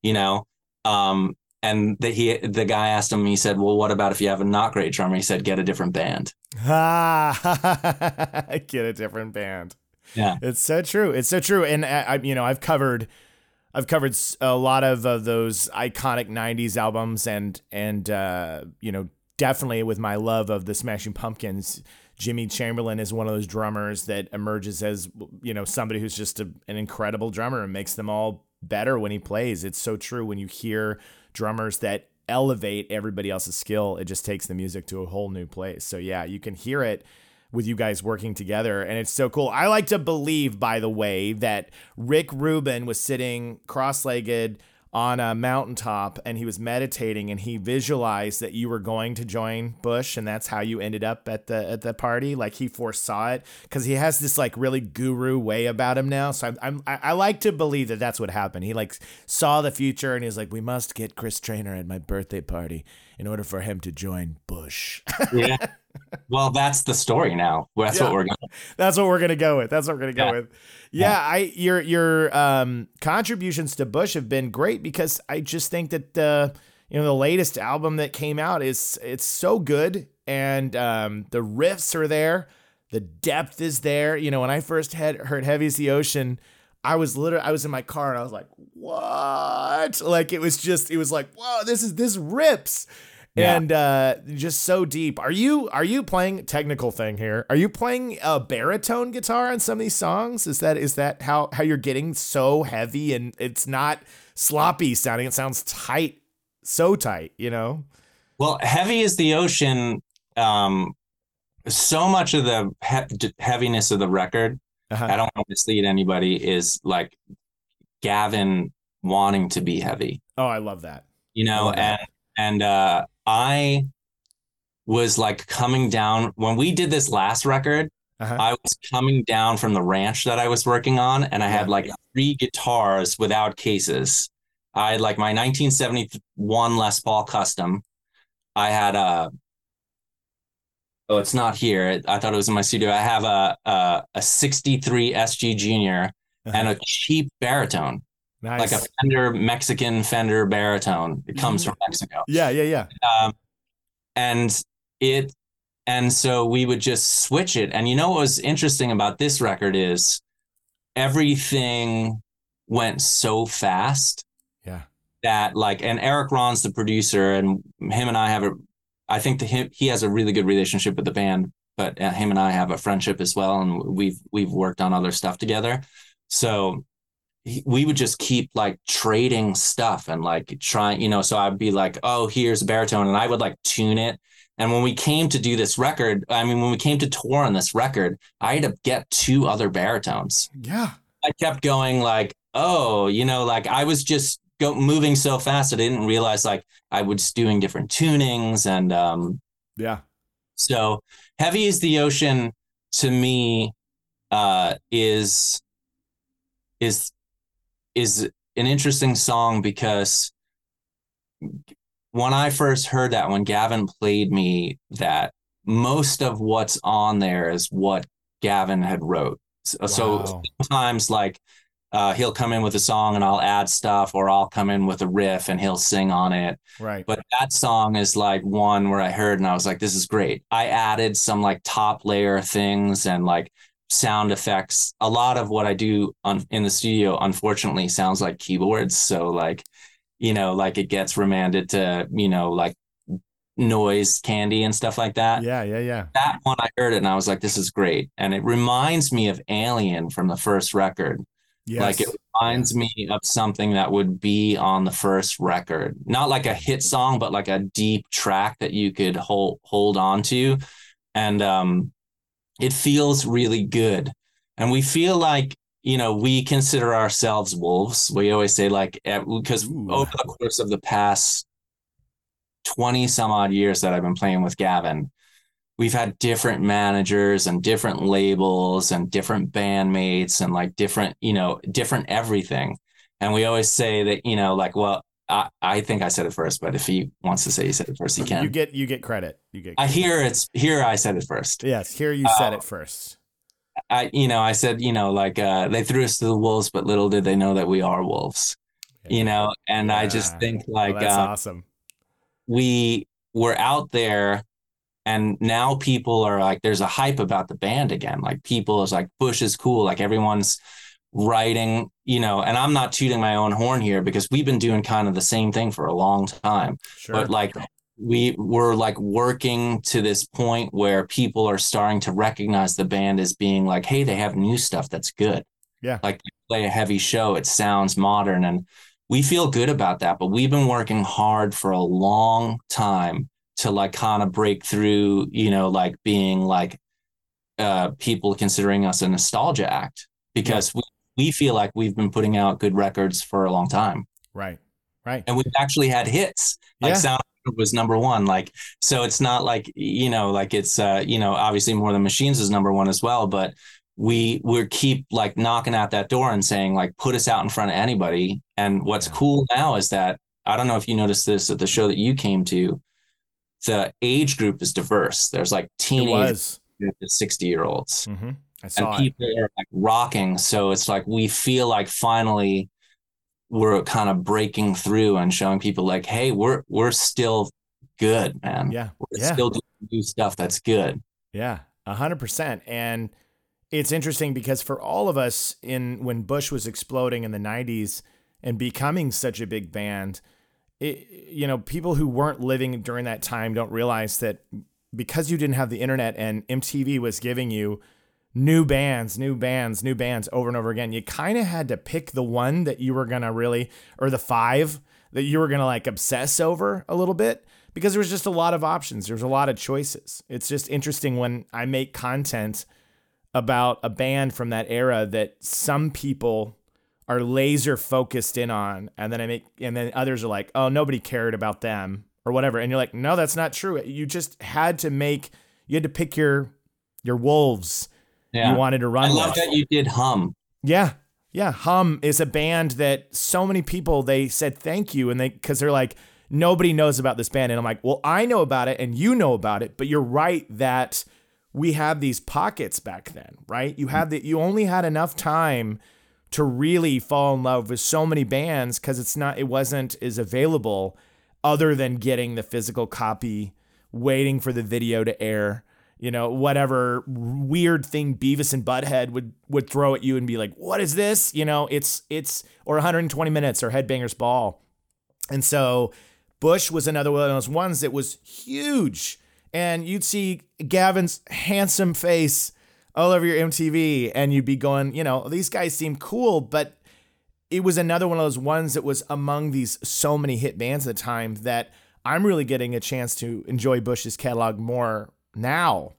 you know. Um, and the, he the guy asked him, he said, "Well, what about if you have a not great drummer?" He said, "Get a different band." Ah, get a different band. Yeah. It's so true. It's so true. And I, I you know, I've covered, I've covered a lot of uh, those iconic '90s albums, and and uh, you know, definitely with my love of the Smashing Pumpkins, Jimmy Chamberlin is one of those drummers that emerges as you know somebody who's just a, an incredible drummer and makes them all better when he plays. It's so true when you hear drummers that elevate everybody else's skill. It just takes the music to a whole new place. So yeah, you can hear it with you guys working together and it's so cool. I like to believe by the way that Rick Rubin was sitting cross-legged on a mountaintop and he was meditating and he visualized that you were going to join Bush and that's how you ended up at the at the party. Like he foresaw it cuz he has this like really guru way about him now. So I'm, I'm I, I like to believe that that's what happened. He like saw the future and he's like we must get Chris Traynor at my birthday party in order for him to join Bush. Yeah. well, that's the story now. That's Yeah. what we're going. That's what we're gonna go with. That's what we're gonna go Yeah. with. Yeah, I your your um contributions to Bush have been great because I just think that the you know the latest album that came out is it's so good and um the riffs are there, the depth is there. You know, when I first had heard Heavy Is the Ocean, I was literally I was in my car and I was like, what? Like it was just it was like, whoa, this is this rips. Yeah. And uh just so deep. Are you are you playing technical thing here? Are you playing a baritone guitar on some of these songs? Is that is that how how you're getting so heavy and it's not sloppy sounding? It sounds tight, so tight, you know? Well, heavy is the ocean. Um, so much of the he- heaviness of the record, Uh-huh. I don't want to mislead anybody, is like Gavin wanting to be heavy, Oh, I love that. you know, and that. and uh, I was like coming down when we did this last record. Uh-huh. I was coming down from the ranch that I was working on, and I had like three guitars without cases. I had like my 1971 Les Paul Custom. I had a. Oh, it's not here. I thought it was in my studio. I have a a, a 63 SG Junior and a cheap baritone, nice. like a Fender Mexican Fender baritone. It comes from Mexico yeah, yeah, yeah. um, and it and so we would just switch it and you know what was interesting about this record is everything went so fast Yeah. that like and Erik Ron's the producer and him and i have a i think the him he has a really good relationship with the band but uh, him and i have a friendship as well and we've we've worked on other stuff together so he- we would just keep like trading stuff and like trying, you know. So I'd be like, oh, here's a baritone. And I would like tune it. And when we came to do this record, I mean, when we came to tour on this record, I had to get two other baritones. Yeah. I kept going like, oh, you know, like I was just go moving so fast. I didn't realize like I was doing different tunings. And um, Yeah. so heavy is the ocean to me uh, is is is an interesting song because when I first heard that, when Gavin played me that, most of what's on there is what Gavin had wrote. So, so sometimes like uh, he'll come in with a song and I'll add stuff, or I'll come in with a riff and he'll sing on it. Right. But that song is like one where I heard and I was like, this is great. I added some like top layer things and like sound effects. A lot of what I do on in the studio, unfortunately, sounds like keyboards. So like, you know, like it gets remanded to, you know, like noise candy and stuff like that. yeah, yeah, yeah. That one I heard it and I was like, this is great. And it reminds me of Alien from the first record. Yes. Like it reminds me of something that would be on the first record. Not like a hit song, but like a deep track that you could hold hold on to. And um it feels really good. And we feel like, you know, we consider ourselves wolves. We always say like because over the course of the past 20 some odd years that I've been playing with Gavin, we've had different managers and different labels and different bandmates and like different, you know, different everything. And we always say that, you know, like, well, I, I think I said it first, but if he wants to say he said it first, he can. You get you get credit. You get I hear it's here. I said it first. Yes, here you said Uh, it first. I, you know, I said, you know, like uh, they threw us to the wolves, but little did they know that we are wolves. You know, and I just think Oh, like that's uh, awesome. we were out there and now people are like there's a hype about the band again like people is like bush is cool like everyone's writing you know and i'm not tooting my own horn here because we've been doing kind of the same thing for a long time Sure. but like we were like working to this point where people are starting to recognize the band as being like hey they have new stuff that's good Yeah. like play a heavy show it sounds modern and we feel good about that but we've been working hard for a long time to like kind of break through you know like being like uh people considering us a nostalgia act because we, we feel like we've been putting out good records for a long time right. Right. and we've actually had hits like Yeah. sound was number one like so it's not like you know like it's uh you know obviously more than machines is number one as well but we we keep like knocking at that door and saying like put us out in front of anybody and what's Yeah. cool now is that i don't know if you noticed this at the show that you came to the age group is diverse there's like It teenage was. to 60 year olds hmm I and saw it. people are like rocking. So it's like we feel like finally we're kind of breaking through and showing people like, hey, we're we're still good, man. Yeah. We're Yeah. still doing new stuff that's good. Yeah, a hundred percent. And it's interesting because for all of us in when Bush was exploding in the 90s and becoming such a big band, it, you know, people who weren't living during that time don't realize that because you didn't have the internet and MTV was giving you new bands, new bands, new bands over and over again, you kind of had to pick the one that you were going to really, or the five that you were going to like obsess over a little bit because there was just a lot of options. There's a lot of choices. It's just interesting when I make content about a band from that era that some people are laser focused in on and then I make and then others are like, "Oh, nobody cared about them." or whatever. And you're like, "No, that's not true. You just had to make you had to pick your your wolves Yeah. you wanted to run I love with." that you did hum. Yeah. Yeah. Hum is a band that so many people they said thank you and they because they're like, nobody knows about this band. And I'm like, well, I know about it and you know about it, but you're right that we have these pockets back then, right? You had the you only had enough time to really fall in love with so many bands because it's not it wasn't as available other than getting the physical copy, waiting for the video to air, you know, whatever weird thing Beavis and Butthead would would throw at you and be like, "What is this?" You know, it's it's or 120 minutes or Headbangers Ball. And so Bush was another one of those ones that was huge. And you'd see Gavin's handsome face all over your MTV and you'd be going, you know, these guys seem cool, but it was another one of those ones that was among these so many hit bands at the time that I'm really getting a chance to enjoy Bush's catalog more now.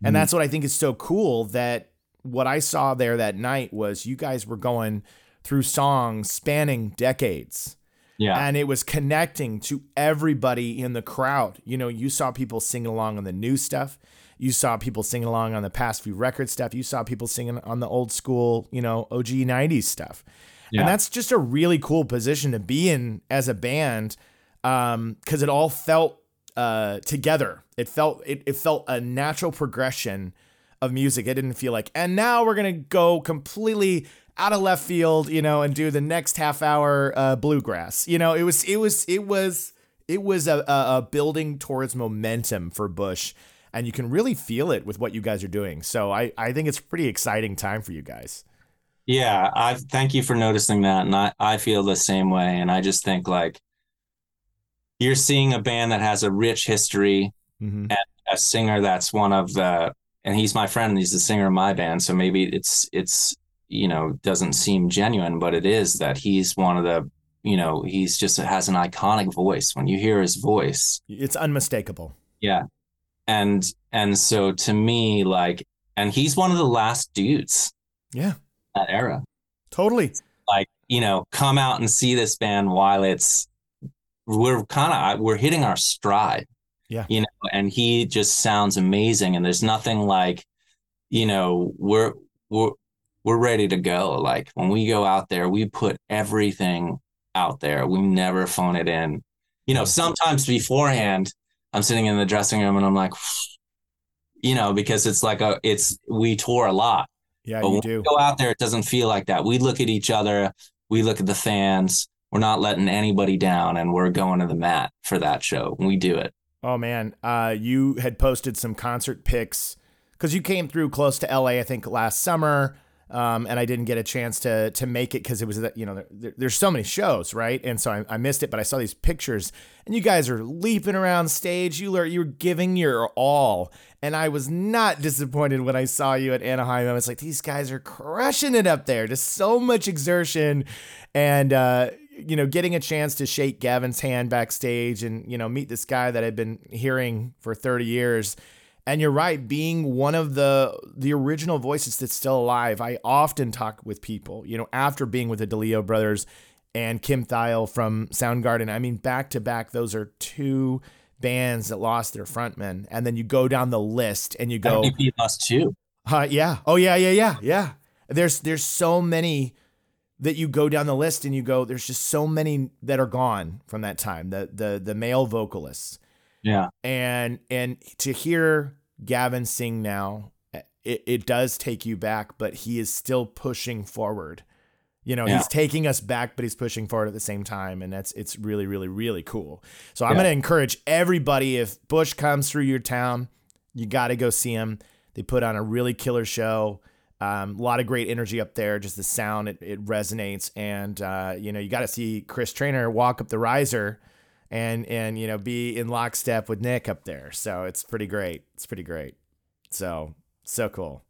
And mm-hmm. that's what I think is so cool that what I saw there that night was you guys were going through songs spanning decades Yeah. and it was connecting to everybody in the crowd. You know, you saw people singing along on the new stuff. You saw people singing along on the past few record stuff. You saw people singing on the old school, you know, OG 90s stuff. Yeah. And that's just a really cool position to be in as a band um, because it all felt uh, together. It felt it, it felt a natural progression of music. It didn't feel like, and now we're gonna go completely out of left field, you know, and do the next half hour uh, bluegrass. You know, it was it was it was it was a, a, a building towards momentum for Bush, and you can really feel it with what you guys are doing. So I I think it's pretty exciting time for you guys. Yeah, I thank you for noticing that, and I I feel the same way. And I just think like you're seeing a band that has a rich history, Mm-hmm. a singer that's one of the, and he's my friend. and He's the singer of my band, so maybe it's it's you know doesn't seem genuine, but it is that he's one of the you know he's just has an iconic voice. When you hear his voice, It's unmistakable. yeah, and and so to me like, and he's one of the last dudes Yeah, that era. totally. like you know come out and see this band while it's we're kind of we're hitting our stride Yeah. you know and he just sounds amazing and there's nothing like you know we're we're we're ready to go like when we go out there we put everything out there we never phone it in you know sometimes beforehand i'm sitting in the dressing room and i'm like you know because it's like a it's we tour a lot Yeah, but you when do. we go out there, it doesn't feel like that. We look at each other, we look at the fans. We're not letting anybody down, and we're going to the mat for that show. We do it. Oh man, uh, you had posted some concert pics because you came through close to LA, I think, last summer, um, and I didn't get a chance to to make it because it was that you know there- there, there's so many shows, right? And so I, I missed it, but I saw these pictures, and you guys are leaping around stage. You were you were giving your all, and I was not disappointed when I saw you at Anaheim. I was like, these guys are crushing it up there. Just so much exertion, and uh, you know, getting a chance to shake Gavin's hand backstage and, you know, meet this guy that I've been hearing for 30 years. And you're right, being one of the the original voices that's still alive. I often talk with people, you know, after being with the DeLeo brothers and Kim Thayil from Soundgarden. I mean, back to back, those are two bands that lost their frontmen. And then you go down the list and you go, MVP us too. uh, yeah. Oh yeah, yeah, yeah, yeah. There's there's so many that you go down the list and you go. There's just so many that are gone from that time. The the the male vocalists Yeah, and and to hear Gavin sing now, eh, it, it does take you back, but he is still pushing forward. You know, Yeah. he's taking us back, but he's pushing forward at the same time, and that's it's really, really, really cool. So I'm Yeah. gonna encourage everybody if Bush comes through your town, you got to go see him. They put on a really killer show. Um, a lot of great energy up there. Just the sound, it, it resonates. And, uh, you know, you got to see Chris Traynor walk up the riser and, and, you know, be in lockstep with Nick up there. So it's pretty great. It's pretty great. So, so cool.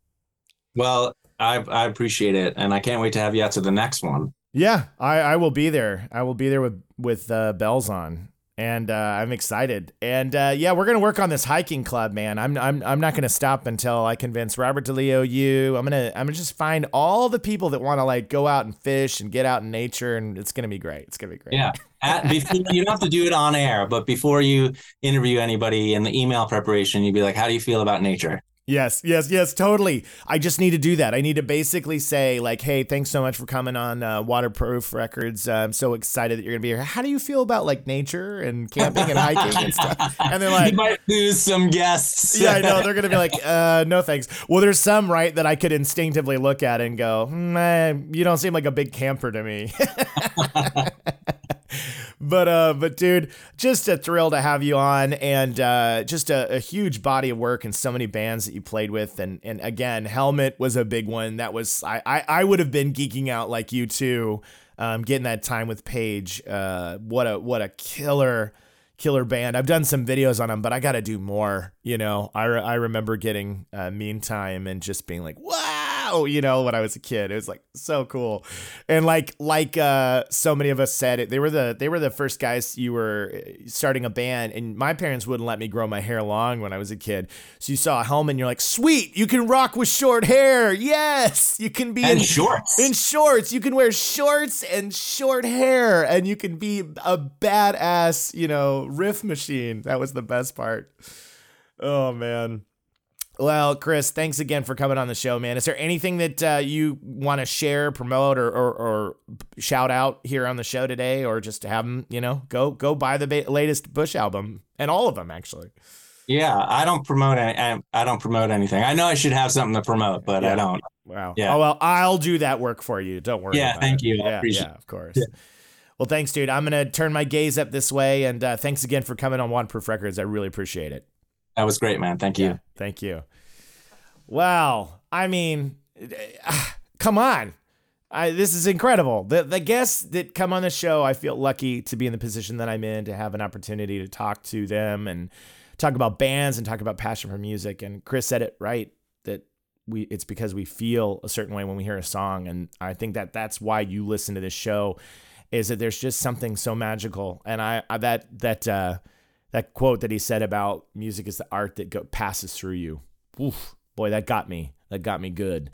Well, I I appreciate it, and I can't wait to have you out to the next one. Yeah, I, I will be there. I will be there with with uh, bells on, and uh, I'm excited. And uh, yeah, we're gonna work on this hiking club, man. I'm I'm I'm not gonna stop until I convince Robert DeLeo, you. I'm gonna I'm gonna just find all the people that want to like go out and fish and get out in nature, and it's gonna be great. It's gonna be great. Yeah. At, before, you don't have to do it on air, but before you interview anybody in the email preparation, you'd be like, "How do you feel about nature?" Yes, yes, yes, totally. I just need to do that. I need to basically say, like, hey, thanks so much for coming on uh, Waterproof Records. Uh, I'm so excited that you're going to be here. How do you feel about like nature and camping and hiking and stuff? And they're like, you might lose some guests. yeah, I know. They're going to be like, uh, no thanks. Well, there's some, right, that I could instinctively look at and go, mm, you don't seem like a big camper to me. but uh but dude just a thrill to have you on and uh just a, a, huge body of work and so many bands that you played with. And and again helmet was a big one. That was i i, I would have been geeking out like you too um getting that time with Page uh what a what a killer killer band. I've done some videos on them but i gotta do more you know? I, re- I remember getting uh meantime and just being like wow you know, when I was a kid. It was like so cool. And like like uh so many of us said it, they were the they were the first guys you were uh, starting a band and my parents wouldn't let me grow my hair long when I was a kid. So you saw a helmet and you're like, "Sweet, you can rock with short hair." Yes, you can be and in shorts. In shorts, you can wear shorts and short hair and you can be a badass, you know, riff machine. That was the best part. Oh man. Well, Chris, thanks again for coming on the show, man. Is there anything that uh, you want to share, promote, or, or, or, shout out here on the show today, or just to have them, you know, go go buy the ba- latest Bush album and all of them actually. Yeah, I don't promote any, I don't promote anything. I know I should have something to promote, but yeah. I don't. Wow. Yeah. Oh well, I'll do that work for you. Don't worry. Yeah. Thank it. you. Yeah. Yeah. Of course. Yeah. Well, thanks, dude. I'm gonna turn my gaze up this way, and uh, thanks again for coming on Waterproof Records. I really appreciate it. That was great, man. Thank you. Yeah, thank you. Wow. I mean, come on. I, this is incredible. The the guests that come on the show, I feel lucky to be in the position that I'm in to have an opportunity to talk to them and talk about bands and talk about passion for music. And Chris said it right that we it's because we feel a certain way when we hear a song, and I think that that's why you listen to this show, is that there's just something so magical. And I, I that that uh, that quote that he said about music is the art that go, passes through you. Oof boy, that got me. That got me good.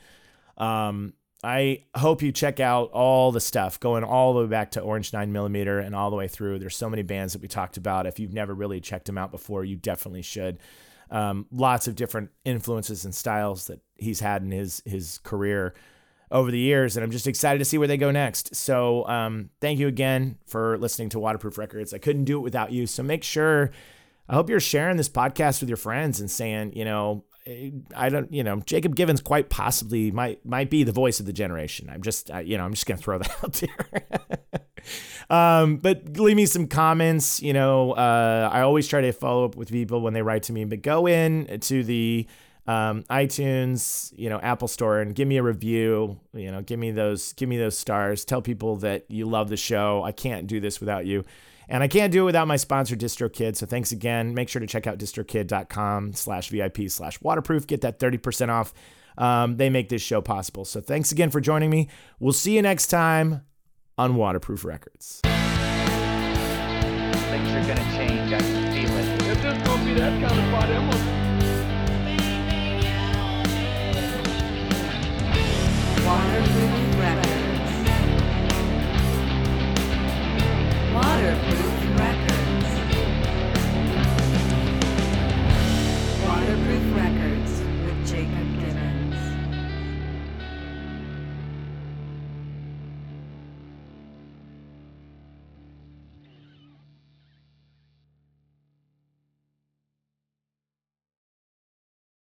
Um, I hope you check out all the stuff going all the way back to Orange 9 millimeter and all the way through. There's so many bands that we talked about. If you've never really checked them out before, you definitely should. Um, lots of different influences and styles that he's had in his his career over the years, and I'm just excited to see where they go next. So, um, thank you again for listening to Waterproof Records. I couldn't do it without you. So make sure. I hope you're sharing this podcast with your friends and saying, you know, I don't, you know, Jacob Givens quite possibly might might be the voice of the generation. I'm just, you know, I'm just gonna throw that out there. um, but leave me some comments. You know, uh, I always try to follow up with people when they write to me. But go in to the um, iTunes, you know, Apple Store, and give me a review. You know, give me those, give me those stars. Tell people that you love the show. I can't do this without you. And I can't do it without my sponsor, DistroKid. So thanks again. Make sure to check out distrokid.com slash VIP slash waterproof. Get that 30% off. Um, they make this show possible. So thanks again for joining me. We'll see you next time on Waterproof Records. Things are gonna change. I can feel it. If this gonna be that kind of party, Waterproof Records. Waterproof Records. Waterproof Records with Jacob.